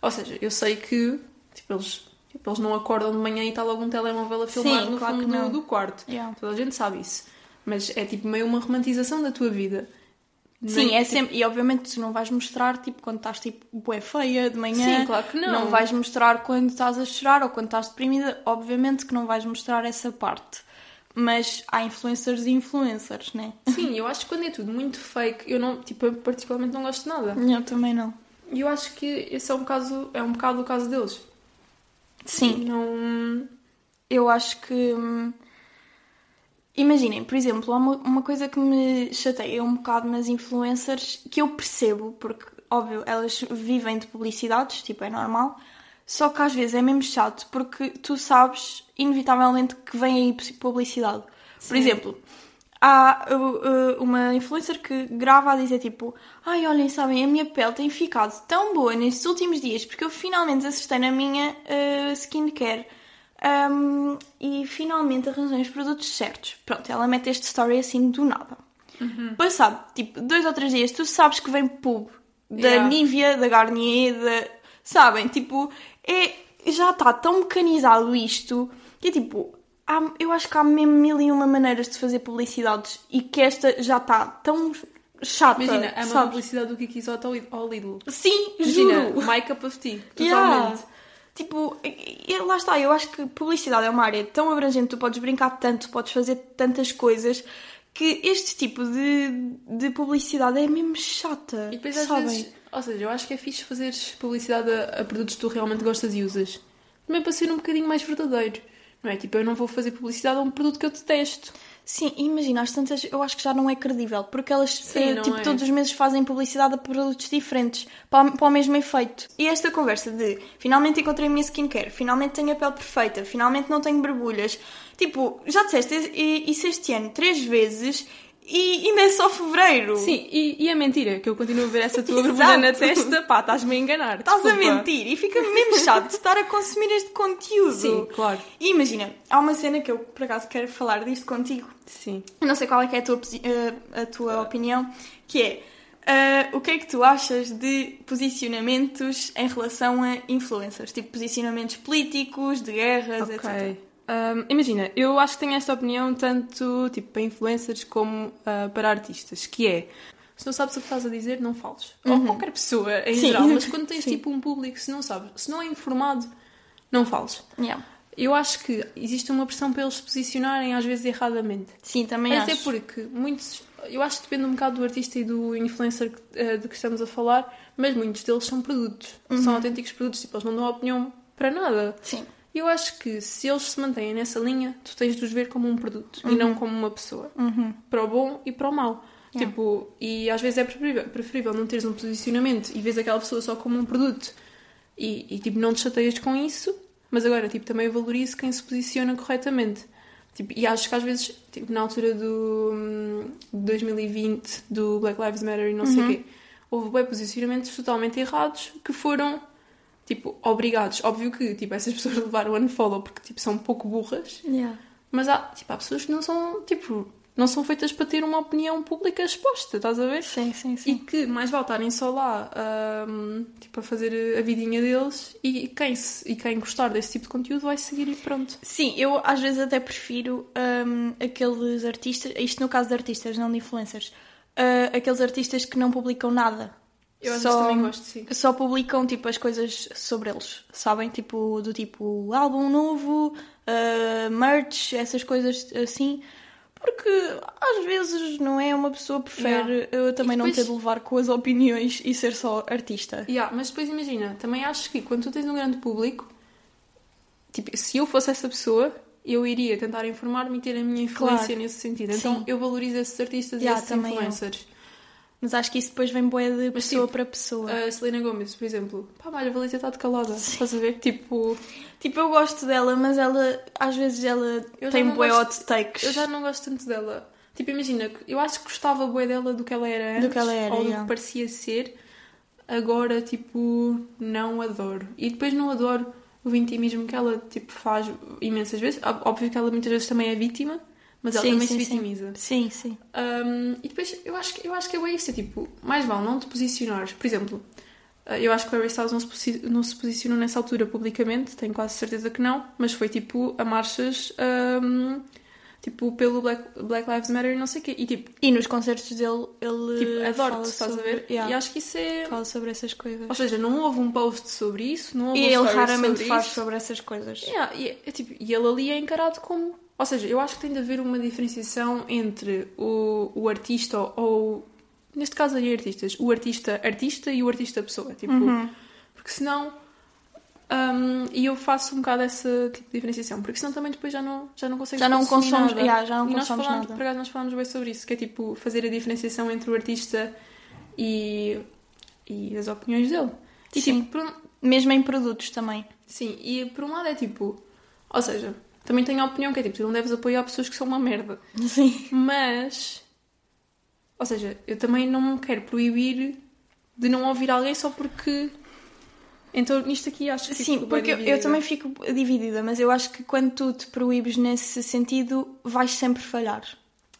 Ou seja, eu sei que, tipo, eles, tipo, eles não acordam de manhã e está logo um telemóvel a filmar Sim, no claro fundo que não. do, do quarto. Yeah. Toda a gente sabe isso. Mas é, tipo, meio uma romantização da tua vida. Sim, Nem- é sempre. E obviamente tu não vais mostrar tipo quando estás tipo bué feia de manhã. Sim, claro que não. Não vais mostrar quando estás a chorar ou quando estás deprimida. Obviamente que não vais mostrar essa parte. Mas há influencers e influencers, né? Sim, eu acho que quando é tudo muito fake, eu não, tipo, eu particularmente não gosto de nada. Eu também não. E eu acho que esse é um caso, é um bocado o caso deles. Sim, Não... eu acho que. hum, Imaginem, por exemplo, há uma, uma coisa que me chateia um bocado nas influencers que eu percebo, porque, óbvio, elas vivem de publicidades, tipo, é normal, só que às vezes é mesmo chato porque tu sabes, inevitavelmente, que vem aí publicidade. Por Sim. exemplo, há uh, uma influencer que grava a dizer tipo: Ai, olhem, sabem, a minha pele tem ficado tão boa nestes últimos dias porque eu finalmente acertei na minha uh, skincare um, e finalmente arranjei os produtos certos. Pronto, ela mete este story assim do nada. Passado tipo dois ou três dias, tu sabes que vem pub da Yeah. Nivea, da Garnier, da. Sabem? Tipo, é, já está tão mecanizado isto que é tipo. há- eu acho que há mesmo mil e uma maneiras de fazer publicidades e que esta já está tão chata. Imagina, é uma publicidade do Kiki Isoto ao- Lidl. Sim, Imagina, juro. my cup of tea, Yeah. totalmente. Tipo, e- e lá está, eu acho que publicidade é uma área tão abrangente, tu podes brincar tanto, podes fazer tantas coisas, que este tipo de, de publicidade é mesmo chata. E depois às sabem? vezes, ou seja, eu acho que é fixe fazeres publicidade a, a produtos que tu realmente gostas e usas. Também para ser um bocadinho mais verdadeiro. Não é? Tipo, eu não vou fazer publicidade a um produto que eu detesto. Sim, e imagina, às tantas eu acho que já não é credível, porque elas Sim, eh, tipo, é. todos os meses fazem publicidade a produtos diferentes para, o- para o mesmo efeito. E esta conversa de finalmente encontrei a minha skincare, finalmente tenho a pele perfeita, finalmente não tenho borbulhas. Tipo, já disseste isso este ano três vezes e ainda é só fevereiro. Sim, e, e a mentira, que eu continuo a ver essa tua borbulha na testa, pá, estás-me a enganar. Estás a mentir e fica mesmo chato de estar a consumir este conteúdo. Sim, claro. E imagina, há uma cena que eu por acaso quero falar disto contigo. Sim. Eu não sei qual é que é a tua, eh, a tua opinião, que é eh, o que é que tu achas de posicionamentos em relação a influencers? Tipo, posicionamentos políticos, de guerras, etc. Ahm, imagina, eu acho que tenho esta opinião tanto tipo, para influencers como ah, para artistas, que é se não sabes o que estás a dizer, não fales. Ou qualquer pessoa em Sim. geral, mas quando tens Sim. tipo um público, se não sabes, se não é informado, não fales. Yeah. Eu acho que existe uma pressão para eles se posicionarem, às vezes erradamente. Sim, também Até acho. porque muitos. Eu acho que depende um bocado do artista e do influencer que- eh, de que estamos a falar, mas muitos deles são produtos. Uhum. São autênticos produtos, tipo, eles não dão opinião para nada. Sim. E eu acho que se eles se mantêm nessa linha, tu tens de os ver como um produto e não como uma pessoa. Uhum. Para o bom e para o mau. Yeah. Tipo, e às vezes é preferível, preferível não teres um posicionamento e vês aquela pessoa só como um produto e, e, tipo, não te chateias com isso, mas agora tipo, também valorizo quem se posiciona corretamente. Tipo, e acho que às vezes, tipo, na altura do hum, de 2020, do Black Lives Matter e não sei o quê, houve bem posicionamentos totalmente errados que foram tipo, obrigados. Óbvio que tipo, essas pessoas levaram o unfollow porque tipo, são um pouco burras, Yeah. mas há, tipo, há pessoas que não são, tipo, não são feitas para ter uma opinião pública exposta, estás a ver? Sim, sim, E sim. que mais vale estarem só lá hum, tipo, a fazer a vidinha deles e quem, se, e quem gostar desse tipo de conteúdo vai seguir e pronto. Sim, eu às vezes até prefiro hum, aqueles artistas, isto no caso de artistas, não de influencers, ah, aqueles artistas que não publicam nada. Eu às Só- também gosto, sim. Só publicam tipo as coisas sobre eles, sabem? Tipo, do tipo álbum novo, ah, merch, essas coisas assim. Porque às vezes não é uma pessoa prefere eu também E não depois- ter de levar com as opiniões e ser só artista. Yeah, mas depois imagina, também acho que quando tu tens um grande público, tipo, se eu fosse essa pessoa, eu iria tentar informar-me e ter a minha influência Claro. nesse sentido. Então Sim. eu valorizo esses artistas Yeah, e esses também eu. Mas acho que isso depois vem boa de pessoa tipo, para pessoa. A Selena Gomez, por exemplo, pá, mas a Valência está de calada. Estás a ver? Tipo, Tipo, eu gosto dela, mas ela às vezes ela Eu tem bué gosto- hot takes. eu já não gosto tanto dela. Tipo, imagina, eu acho que gostava bué dela do que ela era antes, Do que ela era, ou do que parecia ser. Agora, tipo, não adoro. E depois não adoro o vitimismo que ela, tipo, faz imensas vezes. Óbvio que ela muitas vezes também é vítima, mas ela Sim, também sim, se sim. vitimiza. Sim, sim. Um, e depois eu acho, que- eu acho que é isso, é tipo, mais vale não te posicionares. Por exemplo, uh, eu acho que o Harry Styles não se, não se posicionou nessa altura publicamente, tenho quase certeza que não, mas foi tipo a marchas um, tipo pelo Black, Black Lives Matter e não sei o quê. E tipo, E nos concertos dele ele tipo adoro-te, estás sobre, a ver? Yeah, E acho que isso é. fala sobre essas coisas. Ou seja, não houve um post sobre isso, não houve E um ele raramente sobre faz isso. sobre essas coisas. Yeah, e, é, tipo, e ele ali é encarado como. Ou seja, eu acho que tem de haver uma diferenciação entre o, o artista ou. Neste caso, aí artistas. O artista artista e o artista pessoa. Tipo, Uhum. Porque senão. hum, e eu faço um bocado essa tipo de diferenciação. Porque senão também depois já não, já não consigo Já não consumir consomes, nada. yeah, já não e nós falámos, nada. acaso, nós falámos bem sobre isso. Que é tipo fazer a diferenciação entre o artista e, e as opiniões dele. E Sim. tipo, por um- Mesmo em produtos também. Sim, e por um lado é tipo. Ou seja, também tenho a opinião que é tipo, tu não deves apoiar pessoas que são uma merda. Sim. Mas. Ou seja, eu também não me quero proibir de não ouvir alguém só porque. Então nisto aqui acho que Sim, porque eu, eu também fico dividida, mas eu acho que quando tu te proíbes nesse sentido, vais sempre falhar.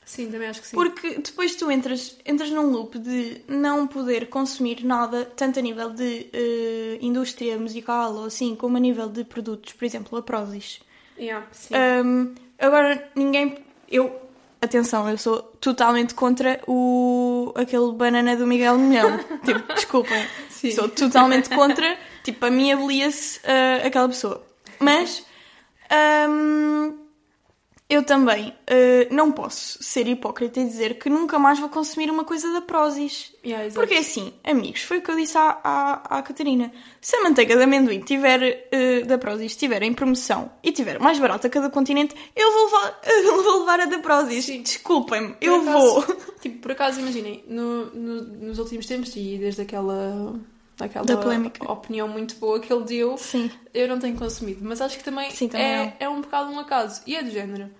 Sim, também acho que sim. Porque depois tu entras, entras num loop de não poder consumir nada, tanto a nível de eh, indústria musical ou assim, como a nível de produtos, por exemplo, a Prozis. Yeah. Um, agora, ninguém. Eu. Atenção, eu sou totalmente contra o. aquele banana do Miguel Milhão. tipo, desculpem. Sim. Sou totalmente contra. Tipo, a mim abolia-se uh, aquela pessoa. Mas. um, Eu também uh, não posso ser hipócrita e dizer que nunca mais vou consumir uma coisa da Prozis. Yeah. Porque assim, amigos, foi o que eu disse à, à, à Catarina. Se a manteiga de amendoim tiver, uh, da Prozis estiver em promoção e tiver mais barata que a do continente, eu vou levar, eu vou levar a da Prozis. Desculpem-me, eu acaso- vou. Tipo, por acaso, imaginem, no, no- nos últimos tempos e desde aquela, daquela Da polémica. opinião muito boa que ele deu, Sim. eu não tenho consumido. Mas acho que também, Sim, também é, não. é um bocado um acaso. E é do género.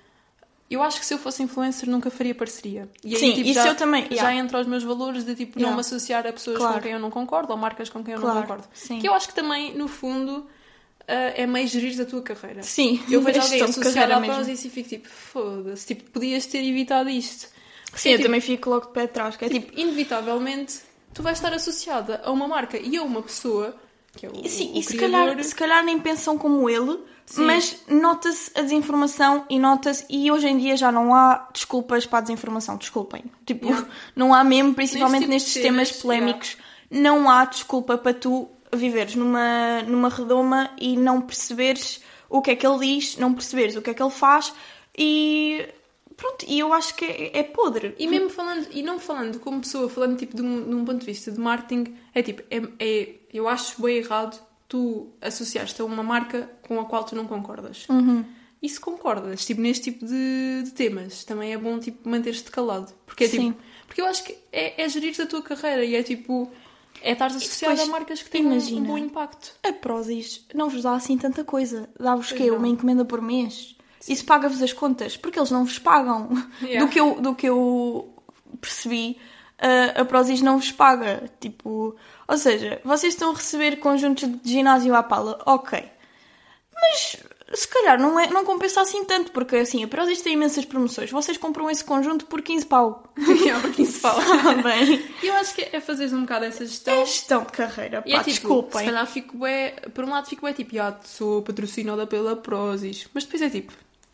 Eu acho que se eu fosse influencer nunca faria parceria. E aí, Sim, tipo, isso já, eu também, Já yeah. entra aos meus valores de tipo Yeah. não me associar a pessoas Claro. com quem eu não concordo ou marcas com quem eu não Claro, concordo. sim. Que eu acho que também, no fundo, ah, é meio gerir a tua carreira. Sim, Eu vejo é alguém associado à mesmo. Prozis e fico tipo, foda-se, tipo, podias ter evitado isto. Sim, eu tipo, também fico logo de pé atrás, que é tipo, Tipo, inevitavelmente, tu vais estar associada a uma marca e a uma pessoa, que é o, Sim, o e se calhar, se calhar nem pensam como ele, Sim. mas nota-se a desinformação e nota-se, e hoje em dia já não há desculpas para a desinformação, desculpem. Tipo, Yeah. não há mesmo, principalmente tipo nestes de temas cenas, polémicos, não há desculpa para tu viveres numa, numa redoma e não perceberes o que é que ele diz, não perceberes o que é que ele faz e pronto, e eu acho que é, é podre. E mesmo falando, e não falando como pessoa, falando tipo de um, de um ponto de vista de marketing, é tipo, é, é- eu acho bem errado tu associaste a uma marca com a qual tu não concordas. Uhum. E se concordas, tipo, neste tipo de, de temas, também é bom tipo, manter-te calado. Porque é Sim. tipo, porque eu acho que é, é gerir a tua carreira e é tipo, é estar associado depois, a marcas que têm um- um, imagina. bom impacto. A Prozis não vos dá assim tanta coisa. Dá-vos quê? Uma encomenda por mês? Isso paga-vos as contas, porque eles não vos pagam. Yeah. Do, que eu, do que eu percebi, a, a Prozis não vos paga. Tipo, ou seja, vocês estão a receber conjuntos de ginásio à pala, ok. Mas se calhar não, é, não compensa assim tanto, porque assim, a Prozis tem imensas promoções. Vocês compram esse conjunto por 15 pau. é por 15 pau. Bem? E eu acho que é fazeres um bocado essa gestão. É gestão de carreira, pá, E é tipo, desculpem. se calhar fico bué, por um lado fico bué tipo, ah, sou patrocinada pela Prozis, mas depois é tipo,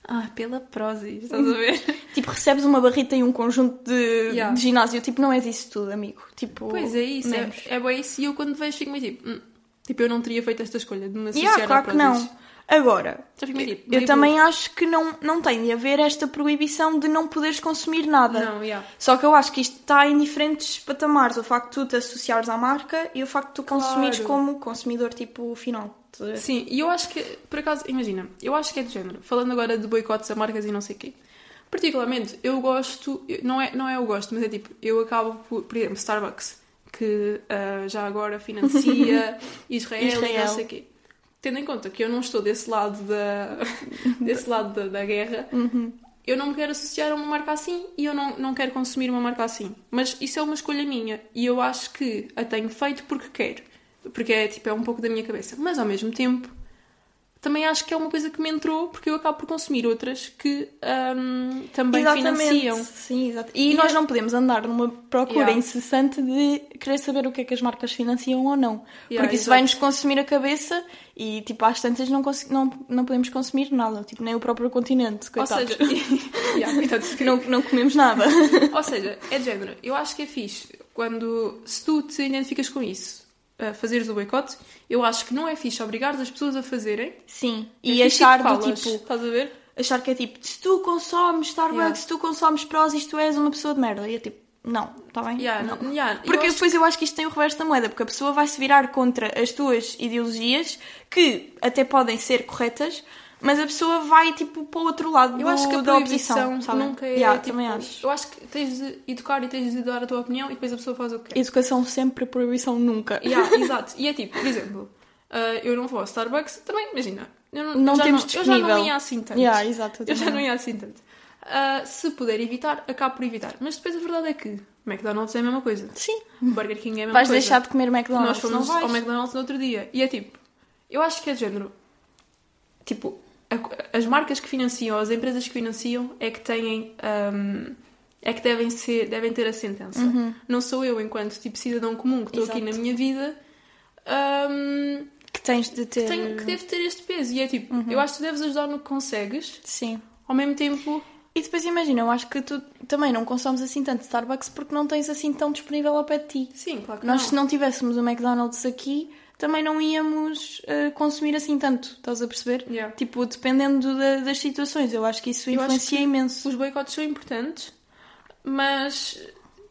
ah, pela Prozis, estás a ver? Tipo, recebes uma barrita e um conjunto de, Yeah. de ginásio. Tipo, não és isso tudo, amigo. Tipo, pois é isso, é, menos. é bué isso, e eu quando vejo fico meio tipo, hum, tipo, eu não teria feito esta escolha de me associar Yeah, claro à que não. Agora, meio tipo, eu meio também acho que não, não tem de haver esta proibição de não poderes consumir nada. burro. Não, yeah. Só que eu acho que isto está em diferentes patamares. O facto de tu te associares à marca e o facto de tu consumires Claro. como consumidor, tipo, final. Sim, e eu acho que, por acaso, imagina, eu acho que é do género, falando agora de boicotes a marcas e não sei o quê. Particularmente, eu gosto, não é, não é eu gosto, mas é tipo, eu acabo por, por exemplo, Starbucks, que ah, já agora financia Israel, e Israel. não sei o quê. Tendo em conta que eu não estou desse lado da, desse lado da, da guerra, Uhum. eu não me quero associar a uma marca assim e eu não, não quero consumir uma marca assim. Mas isso é uma escolha minha e eu acho que a tenho feito porque quero. Porque é, tipo, é um pouco da minha cabeça. Mas ao mesmo tempo, também acho que é uma coisa que me entrou porque eu acabo por consumir outras que hum, também financiam. Sim, exato. E, E nós é- não podemos andar numa procura Yeah. incessante de querer saber o que é que as marcas financiam ou não. Yeah, Porque isso vai-nos consumir a cabeça e, tipo, às tantas não, não, não podemos consumir nada. Tipo, nem o próprio continente, Ou coitados. seja, Yeah, não, não comemos nada. Ou seja, é de género. Eu acho que é fixe quando, se tu te identificas com isso, a fazeres o boicote, eu acho que não é fixe obrigar as pessoas a fazerem. Sim. É E fixe achar do tipo... Estás a ver? Achar que é tipo, se tu consomes Starbucks, Yeah. se tu consomes Prozis, tu és uma pessoa de merda. E é tipo, não, está bem? Yeah, não. yeah, eu Porque acho depois eu acho que isto tem o reverso da moeda, porque a pessoa vai se virar contra as tuas ideologias, que até podem ser corretas, mas a pessoa vai tipo para o outro lado Eu do- acho que a da proibição oposição, sabe? nunca é. Yeah, tipo, também acho. Eu acho que tens de educar e tens de dar a tua opinião e depois a pessoa faz o que quer. Educação sempre, proibição nunca. Yeah, exato. E é tipo, por exemplo, ah, eu não vou ao Starbucks, também imagina. Eu não, Não eu já temos não, Eu já não ia assim tanto. Yeah, exato, eu eu já não ia assim tanto. Ah, se puder evitar, acabo por evitar. Mas depois a verdade é que McDonald's é a mesma coisa. Sim. Burger King é a mesma Vais coisa. deixar de comer Nós McDonald's, fomos não vais? ao McDonald's no outro dia. E é tipo, eu acho que é de género. Tipo, a- as marcas que financiam, as empresas que financiam é que têm. hum, é que devem, ser, devem ter a sentença. Não sou eu, enquanto tipo cidadão comum que estou aqui Uhum. Na minha vida, hum, Que tens de ter... que, tenho, que devo ter este peso. E é tipo, Uhum. eu acho que tu deves ajudar no que consegues, Sim. ao mesmo tempo. E depois imagina, eu acho que tu também não consomes assim tanto Starbucks porque não tens assim tão disponível ao pé de ti. Sim, claro que Nós, não. se não tivéssemos o McDonald's aqui, também não íamos uh, consumir assim tanto, estás a perceber? Yeah. Tipo, dependendo da- das situações, eu acho que isso influencia que imenso. Os boicotes são importantes, mas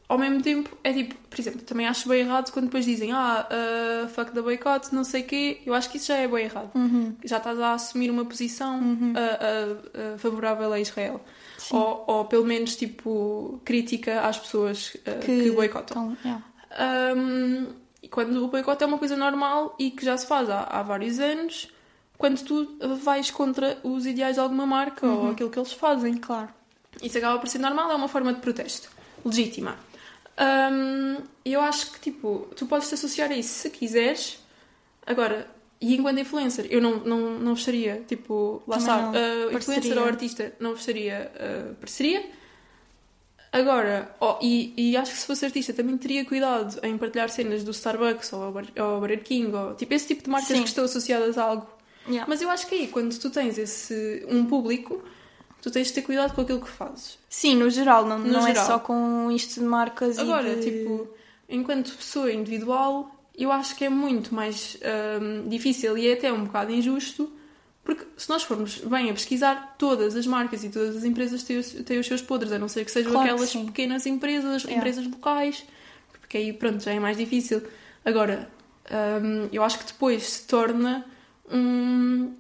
ao mesmo tempo é tipo, por exemplo, também acho bem errado quando depois dizem ah, uh, fuck the boycott, não sei o quê. Eu acho que isso já é bem errado. Uhum. Já estás a assumir uma posição uh, uh, favorável a Israel. Ou, ou pelo menos tipo crítica às pessoas uh, que, boicotam. Então, yeah. Um, quando o boicote é uma coisa normal e que já se faz há, há vários anos, quando tu vais contra os ideais de alguma marca ou aquilo que eles fazem. Claro. Isso acaba por ser normal, é uma forma de protesto. Legítima. Hum, eu acho que, tipo, tu podes te associar a isso se quiseres. Agora, e enquanto influencer, eu não, não, não vestaria, tipo, lá está, uh, influencer ou artista, não vestaria uh, parceria. Agora, oh, e, e acho que se fosse artista também teria cuidado em partilhar cenas do Starbucks ou, ou Burger King, ou tipo esse tipo de marcas Sim. que estão associadas a algo. Yeah. Mas eu acho que aí, quando tu tens esse um público, tu tens de ter cuidado com aquilo que fazes. Sim, no geral, não, No não geral. é só com isto de marcas Agora, e de... tipo, enquanto pessoa individual, eu acho que é muito mais hum, difícil e é até um bocado injusto, porque se nós formos bem a pesquisar, todas as marcas e todas as empresas têm os, têm os seus podres, a não ser que sejam Claro que aquelas sim. pequenas empresas, É. empresas locais, porque aí, pronto, já é mais difícil. Agora, hum, eu acho que depois se torna um-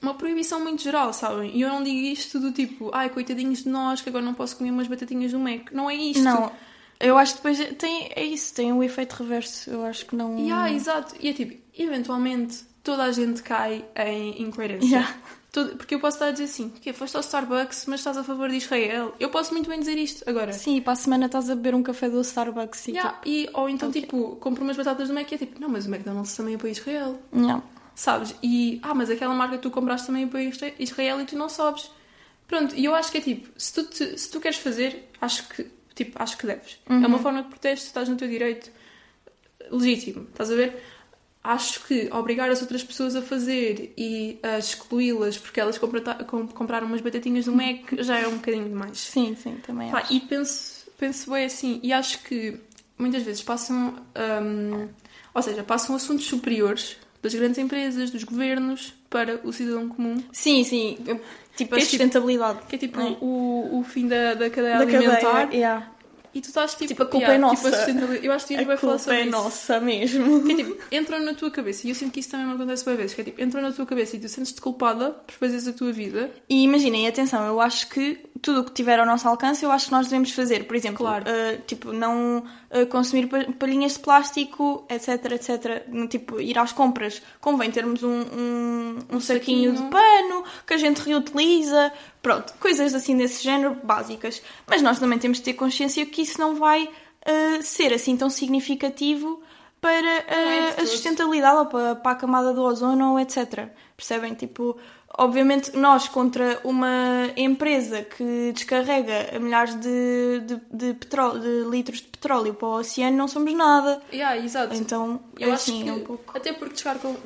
uma proibição muito geral, sabem? E eu não digo isto do tipo, ai, coitadinhos de nós, que agora não posso comer umas batatinhas do Mac. Não é isto. Não, eu acho que depois tem, é isso, tem um efeito reverso. Eu acho que não. Yeah, exato. E é tipo, eventualmente toda a gente cai em incoerência. Yeah. Todo- porque eu posso estar a dizer assim, que foste ao Starbucks, mas estás a favor de Israel. Eu posso muito bem dizer isto agora. Sim, para a semana estás a beber um café do Starbucks e Yeah, e, ou então, Ok. tipo, compro umas batatas do Mac e é tipo, não, mas o McDonald's também apoia Israel. tipo, yeah. Sabes? E, ah, mas aquela marca que tu compraste também apoia Isra- Israel e tu não sabes. Pronto, e eu acho que é tipo, se tu, te- se tu queres fazer, acho que, tipo, acho que deves. É uma forma de protesto, estás no teu direito legítimo, estás a ver? Acho que obrigar as outras pessoas a fazer e a excluí-las porque elas compraram umas batatinhas do Mac já é um bocadinho demais. Sim, sim, também Pá, acho. e penso, penso bem assim, e acho que muitas vezes passam, hum, ou seja, passam assuntos superiores das grandes empresas, dos governos, para o cidadão comum, Sim, sim. Tipo, a é tipo- sustentabilidade. que é tipo É. o, o fim da, da cadeia da alimentar. cadeia. Yeah. E tu estás tipo, Tipo, a culpa yeah, é tipo, a nossa. sustentabilidade. eu acho que A vai falar culpa sobre é isso. nossa mesmo. Que é tipo, entram na tua cabeça, e eu sinto que isso também me acontece várias vezes, que é tipo, entram na tua cabeça e tu sentes-te culpada por fazeres a tua vida. E imaginem, atenção, eu acho que tudo o que tiver ao nosso alcance, eu acho que nós devemos fazer. Por exemplo, Claro. eh, tipo, não eh, consumir pa- palhinhas de plástico, etc, etc. Tipo, ir às compras. Convém termos um, um, um saquinho, saquinho. de pano que a gente reutiliza. Pronto, coisas assim desse género, básicas. Mas nós também temos de ter consciência que isso não vai eh, ser assim tão significativo para é eh, de a todo. sustentabilidade ou para, para a camada do ozono, etc. Percebem? Tipo, obviamente nós contra uma empresa que descarrega milhares de, de, de, petróleo, de litros de petróleo para o oceano não somos nada. Yeah, exato. Então, Eu é acho assim, que, é um pouco... até porque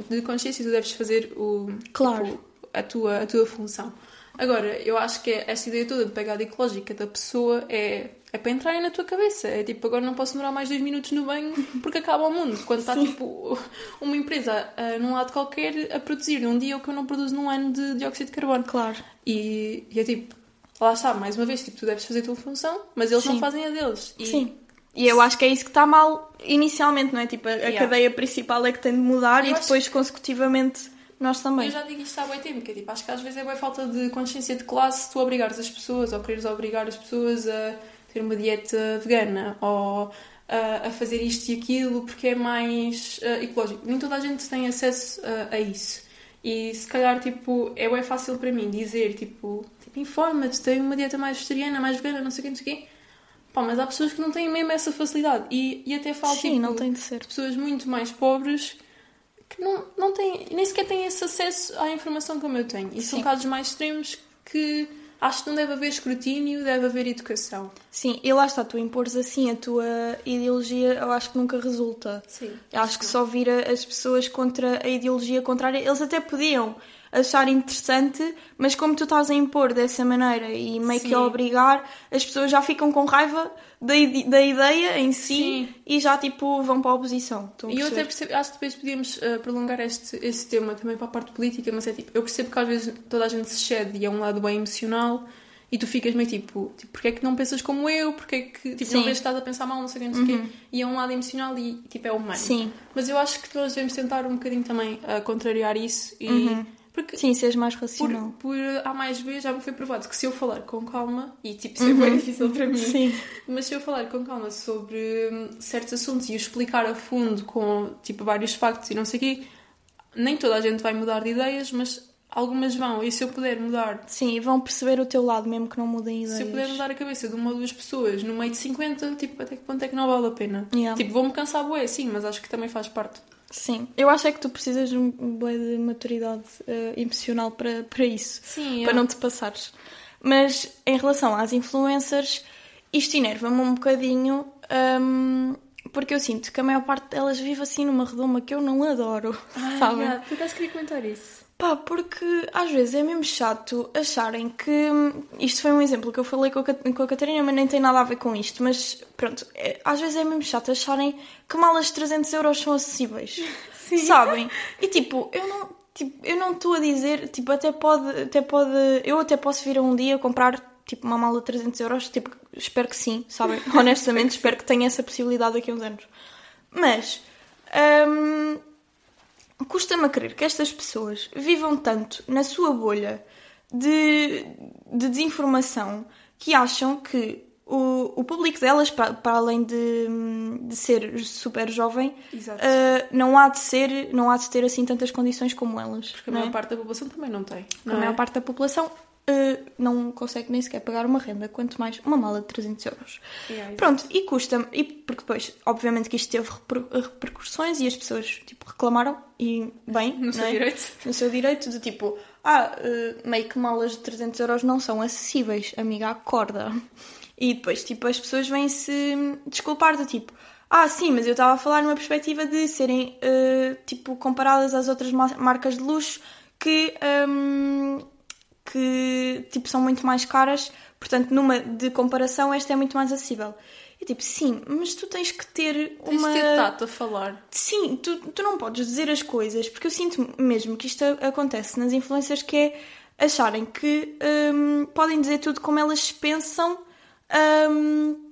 de consciência, tu deves fazer o, Claro. tipo, a, tua, a tua função. Agora, eu acho que essa ideia toda de pegada ecológica da pessoa é, é para entrarem na tua cabeça. É tipo, agora não posso demorar mais dois minutos no banho porque acaba o mundo. Quando está tipo uma empresa ah, num lado qualquer a produzir num dia o que eu não produzo num ano de dióxido de carbono. Claro. E, e é tipo, lá está, mais uma vez, tipo, tu deves fazer a tua função, mas eles não Sim. fazem a deles. E, Sim. E eu acho que é isso que está mal inicialmente, não é? Tipo, a, Yeah. cadeia principal é que tem de mudar Eu e acho- depois, consecutivamente, nós também. Eu já digo isto há bem tempo, que é tipo, acho que às vezes é bem falta de consciência de classe tu obrigares as pessoas ou quereres obrigar as pessoas a ter uma dieta vegana ou a, a fazer isto e aquilo porque é mais ah, ecológico. Nem toda a gente tem acesso ah, a isso. E se calhar, tipo, é bem fácil para mim dizer, tipo, tipo informa-te, tem uma dieta mais vegetariana, mais vegana, não sei o que, não sei o quê. Pá, mas há pessoas que não têm mesmo essa facilidade. E, e até falo, Sim, tipo, não tem de ser. pessoas muito mais pobres que não, não têm, nem sequer têm esse acesso à informação como eu tenho. E são Sim. casos mais extremos que acho que não deve haver escrutínio, deve haver educação. Sim, e lá está, tu impores assim a tua ideologia, eu acho que nunca resulta. Sim. Eu acho que só vira as pessoas contra a ideologia contrária. Eles até podiam achar interessante, mas como tu estás a impor dessa maneira e meio que a Sim. obrigar, as pessoas já ficam com raiva da, da ideia em si Sim. e já tipo vão para a oposição. E eu até percebo, acho que depois podíamos uh, prolongar este, tema também para a parte política, mas é tipo, eu percebo que às vezes toda a gente se cede e é um lado bem emocional e tu ficas meio tipo, tipo porque é que não pensas como eu? Porque é que tipo, Sim. não vês que estás a pensar mal, não sei o quê, não sei o quê. E é um lado emocional e tipo, é humano. Sim. Mas eu acho que nós devemos tentar um bocadinho também a contrariar isso e. Porque Sim, seres mais por, racional. por A mais B já me foi provado que se eu falar com calma, e tipo, isso é bem difícil para mim, Sim. mas se eu falar com calma sobre hum, certos assuntos e o explicar a fundo com tipo vários factos e não sei o quê, nem toda a gente vai mudar de ideias, mas algumas vão. E se eu puder mudar, Sim, vão perceber o teu lado, mesmo que não mudem ideias. se eu puder mudar a cabeça de uma ou duas pessoas no meio de 50, tipo, até que ponto é que não vale a pena? Yeah. Tipo, vou-me cansar bué, sim, mas acho que também faz parte. Sim, eu acho é que tu precisas de um bué de maturidade eh, emocional para, para isso, Sim, para não te passares. Mas em relação às influencers, isto enerva-me um bocadinho hum, porque eu sinto que a maior parte delas vive assim numa redoma que eu não adoro, sabem? Por acaso queria comentar isso. Pá, porque às vezes é mesmo chato acharem que. hum, Isto foi um exemplo que eu falei com a, Cat- com a Catarina, mas nem tem nada a ver com isto. Mas pronto, é- às vezes é mesmo chato acharem que malas de 300 euros são acessíveis. Sim. Sabem? E tipo, eu não. Tipo, eu não estou a dizer, tipo, até pode, até pode, eu até posso vir a um dia comprar, tipo, uma mala de 300 euros, tipo, espero que sim, sabem? Honestamente, espero que tenha essa possibilidade daqui a uns anos. Mas, hum, custa-me a crer que estas pessoas vivam tanto na sua bolha de, de desinformação que acham que o, o público delas, para, para além de, de ser super jovem, ah, não, há de ser, não há de ter assim tantas condições como elas. Porque a não é? maior parte da população também não tem. a não é? maior parte da população ah, não consegue nem sequer pagar uma renda, quanto mais uma mala de 300 euros. Yeah, exato. Pronto, e custa-me, e porque depois, obviamente que isto teve reper- repercussões e as pessoas tipo, reclamaram, e bem, No seu é? direito. no seu direito, de tipo, ah, eh, meio que malas de 300 euros não são acessíveis, amiga, acorda. E depois, tipo, as pessoas vêm-se desculpar do tipo, ah, sim, mas eu estava a falar numa perspectiva de serem, eh, tipo, comparadas às outras ma- marcas de luxo que, ehm, que, tipo, são muito mais caras, portanto, numa de comparação, esta é muito mais acessível. E tipo, sim, mas tu tens que ter Tens uma... de ter tato a falar. Sim, tu, tu não podes dizer as coisas, porque eu sinto mesmo que isto acontece nas influências que é acharem que hum, podem dizer tudo como elas pensam hum,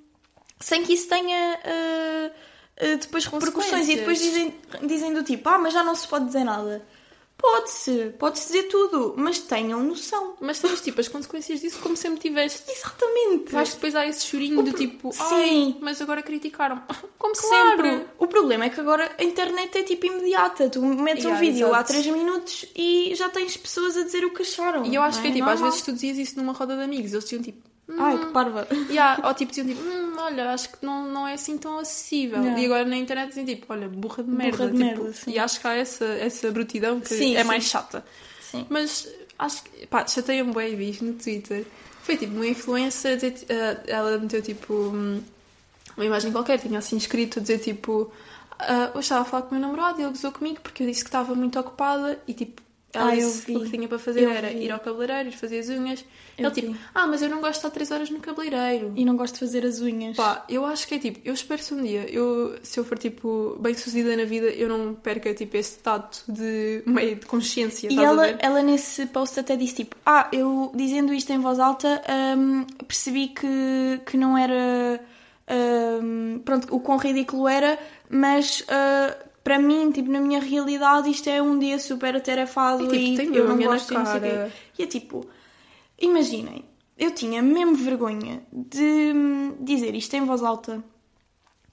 sem que isso tenha uh, uh, depois repercussões e depois dizem, dizem do tipo, ah, mas já não se pode dizer nada. Pode-se, pode-se dizer tudo, mas tenham noção. Mas tens tipo as consequências disso como sempre tiveste. Exatamente. Acho que depois há esse chorinho do tipo, Sim. mas agora criticaram. Como Claro! sempre. O problema é que agora a internet é tipo imediata. Tu metes um Yeah, vídeo exato. há 3 minutos e já tens pessoas a dizer o que acharam. E eu acho não que é tipo, às normal. vezes tu dizias isso numa roda de amigos, eles diziam tipo, hum, Ai, que parva. yeah, ou tipo diziam tipo, hum, olha, acho que não, não é assim tão acessível. Yeah. E agora na internet dizem tipo, olha, burra de merda. de tipo, merda, sim. E acho que há essa, essa brutidão que Sim, é sim. mais chata. Sim. Mas acho que, pá, chateia-me bem vi no Twitter. Foi tipo uma influencer, eh, ela meteu tipo hum, uma imagem qualquer, tinha assim escrito a dizer tipo. ah, hoje estava a falar com o meu namorado e ele gozou comigo porque eu disse que estava muito ocupada e tipo. Ela Ah, o que tinha para fazer Eu era vi. ir ao cabeleireiro, ir fazer as unhas. Eu ele tipo, vi. ah, mas eu não gosto de estar 3 horas no cabeleireiro. E não gosto de fazer as unhas. Pá, eu acho que é tipo, eu espero se um dia, eu, se eu for tipo bem sucedida na vida, eu não perca tipo esse tato de meio de consciência. E ela, ela nesse post até disse tipo, ah, eu dizendo isto em voz alta hum, percebi que, que não era hum, pronto, o quão ridículo era, mas ah, para mim, tipo, na minha realidade isto é um dia super atarefado E, tipo, e, eu não gosto e não sei o quê. E é tipo, imaginem, eu tinha mesmo vergonha de hum, dizer isto em voz alta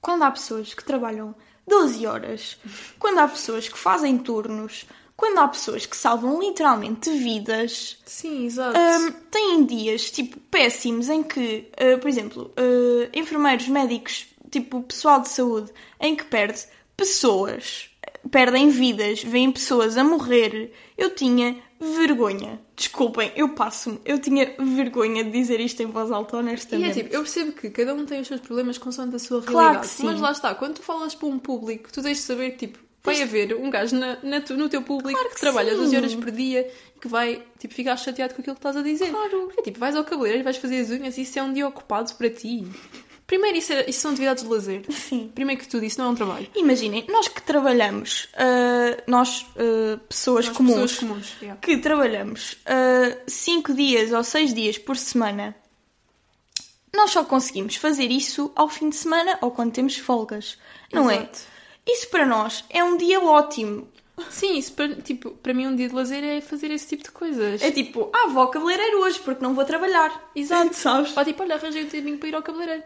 quando há pessoas que trabalham 12 horas, quando há pessoas que fazem turnos, quando há pessoas que salvam literalmente vidas, Sim, exato. hum, têm dias tipo péssimos em que, uh, por exemplo, uh, enfermeiros, médicos, tipo pessoal de saúde, em que perde pessoas, perdem vidas, veem pessoas a morrer. Eu tinha vergonha. Desculpem, eu passo-me. Eu tinha vergonha de dizer isto em voz alta, E é honestamente. tipo, eu percebo que cada um tem os seus problemas consoante a sua Claro realidade. que sim. Mas lá está, quando tu falas para um público, tu tens de saber que tipo, vai haver um gajo na, na no teu público Claro que, que trabalha sim. 12 horas por dia e que vai tipo, ficar chateado com aquilo que estás a dizer. Claro. Porque, tipo, vais ao cabeleireiro e vais fazer as unhas e isso é um dia ocupado para ti. Primeiro, isso, é- isso são atividades de lazer. Sim. Primeiro que tudo, isso não é um trabalho. Imaginem, nós que trabalhamos, ah, nós, ah, pessoas Nós, comuns, Pessoas comuns. yeah. que trabalhamos 5 dias ou 6 dias por semana, nós só conseguimos fazer isso ao fim de semana ou quando temos folgas, não Exato. é? Isso para nós é um dia ótimo. Sim, isso para, tipo, para mim um dia de lazer é fazer esse tipo de coisas. É tipo, ah, vou ao cabeleireiro hoje porque não vou trabalhar. Exato. Sabes? Ou tipo, olha, arranjei um tempinho para ir ao cabeleireiro.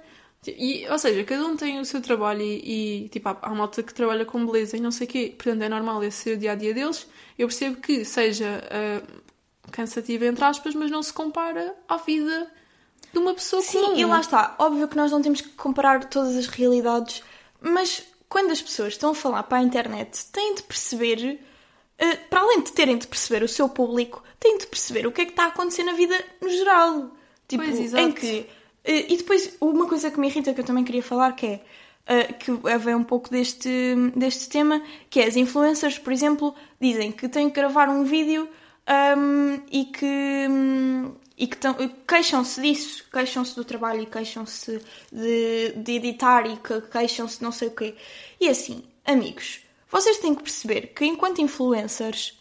E, ou seja, cada um tem o seu trabalho e, e, tipo, há, há malta que trabalha com beleza e não sei o quê. Portanto, é normal esse ser o dia-a-dia deles. Eu percebo que seja ah, cansativo, entre aspas, mas não se compara à vida de uma pessoa comum. Sim, e lá está. Óbvio que nós não temos que comparar todas as realidades, mas quando as pessoas estão a falar para a internet, têm de perceber, eh, para além de terem de perceber o seu público, têm de perceber o que é que está a acontecer na vida no geral. Tipo, Pois, exato. em que. Eh, e depois, uma coisa que me irrita que eu também queria falar que é. eh, que vem um pouco deste, deste tema, que é as influencers, por exemplo, dizem que têm que gravar um vídeo ahm, e que, hum, e que queixam-se disso, queixam-se do trabalho e queixam-se de, de editar e que- queixam-se de não sei o quê. E assim, amigos, vocês têm que perceber que enquanto influencers,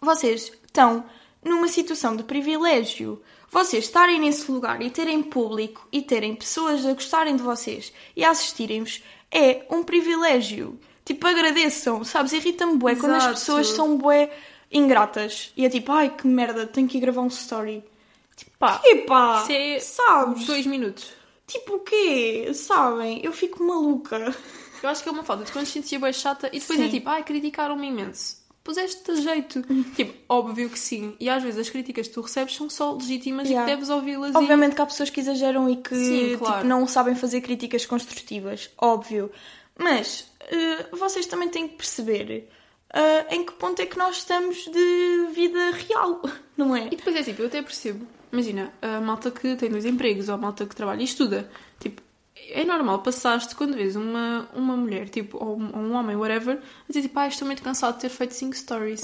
vocês estão numa situação de privilégio. Vocês estarem nesse lugar e terem público e terem pessoas a gostarem de vocês e a assistirem-vos é um privilégio. Tipo, agradeçam, sabes? Irrita-me bué quando as Exato. pessoas são bué ingratas. E é tipo, ai que merda, tenho que ir gravar um story. Tipo, Pá, epá, é sabes? dois minutos. Tipo o quê? Sabem? Eu fico maluca. Eu acho que é uma falta de consciência bem chata e depois Sim. é tipo, ai, criticaram-me imenso. Puseste jeito. tipo, óbvio que sim. E às vezes as críticas que tu recebes são só legítimas e Yeah. que deves ouvi-las. e- Obviamente que há pessoas que exageram e que Sim, claro. tipo, não sabem fazer críticas construtivas, óbvio. Mas eh, vocês também têm que perceber eh, em que ponto é que nós estamos de vida real, não é? E depois é tipo, eu até percebo. Imagina, a malta que tem dois empregos ou a malta que trabalha e estuda. Tipo, é normal passaste quando vês uma, uma mulher, tipo, ou um, ou um homem, whatever, a dizer tipo, ah, estou muito cansado de ter feito 5 stories.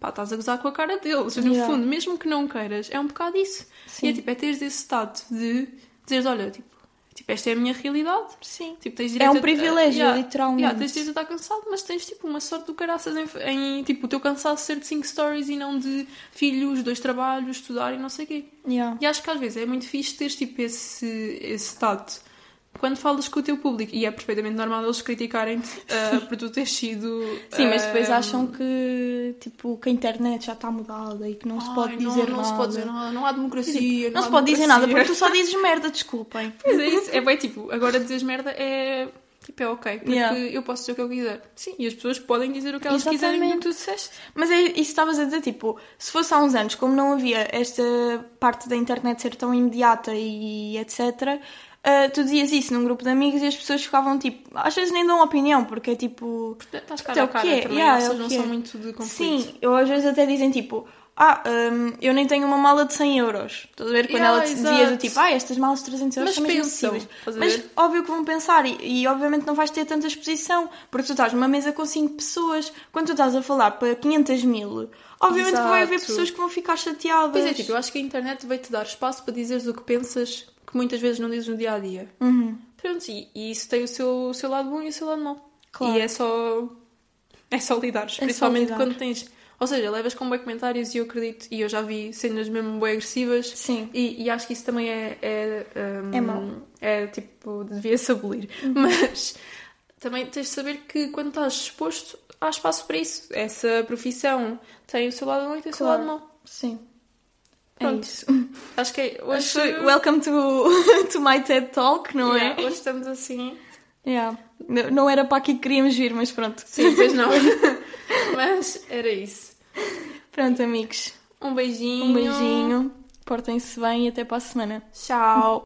Pá, estás a gozar com a cara deles. No Uhum. Yeah. fundo, mesmo que não queiras, é um bocado isso. Sim. E é tipo, é teres esse tato de dizeres, olha, tipo, tipo, esta é a minha realidade. Sim. Tipo, tens É direito um a- privilégio, yeah, literalmente. yeah, tens direito a estar cansado, mas tens tipo uma sorte do caraças em, em, tipo, o teu cansaço ser de 5 stories e não de filhos, dois trabalhos, estudar e não sei o quê. Yeah. E acho que às vezes é muito fixe teres tipo esse, esse tato quando falas com o teu público. E é perfeitamente normal eles criticarem-te ah, por tu teres sido. Sim, mas depois ah, acham que, tipo, que a internet já está mudada e que não se "Ai, pode não, dizer não nada. se pode dizer nada, não há democracia. Não se pode dizer nada porque democracia." tu só dizes merda, desculpem. Pois é isso, é bem tipo, agora dizes merda é. Tipo, é ok, porque Yeah. eu posso dizer o que eu quiser. Sim, e as pessoas podem dizer o que elas quiserem como Exatamente. tu disseste. Mas é isso que estavas a dizer, tipo, se fosse há uns anos, como não havia esta parte da internet ser tão imediata e etc., ah, tu dizias isso num grupo de amigos e as pessoas ficavam tipo, às vezes nem dão opinião, porque é tipo. Estás É cara a o que cara é, também, yeah, essas é não são é. muito de conflito. Sim, eu às vezes até dizem tipo, ah, hum, eu nem tenho uma mala de 100 euros. Estás a ver? Quando Yeah, ela te dizia do tipo, ah, estas malas de 300 euros Mas são mesmo Mas ver? óbvio que vão pensar e, e obviamente não vais ter tanta exposição, porque tu estás numa mesa com 5 pessoas, quando tu estás a falar para 500 mil, obviamente que vai haver pessoas que vão ficar chateadas. Pois é, tipo, eu acho que a internet vai-te dar espaço para dizeres o que pensas que muitas vezes não dizes no dia a dia. Uhum. Pronto, e, e isso tem o seu, o seu lado bom e o seu lado mau. Claro. E é só. É só lidares. só principalmente lidar. quando tens. Ou seja, levas com bem comentários e eu acredito, e eu já vi cenas mesmo bem agressivas. Sim. E, e acho que isso também é. É, um, É mau. É tipo, devia-se abolir. Mas também tens de saber que quando estás exposto, há espaço para isso. Essa profissão tem o seu lado bom e tem o seu Claro. lado mau. Sim. É Pronto. isso. Acho que é, hoje. Welcome to, to my TED Talk, não Yeah, é? hoje estamos assim. Yeah. Não não era para aqui que queríamos vir, mas pronto. Sim, pois não. Mas era isso. Pronto, amigos. Um beijinho. Um beijinho. Portem-se bem e até para a semana. Tchau.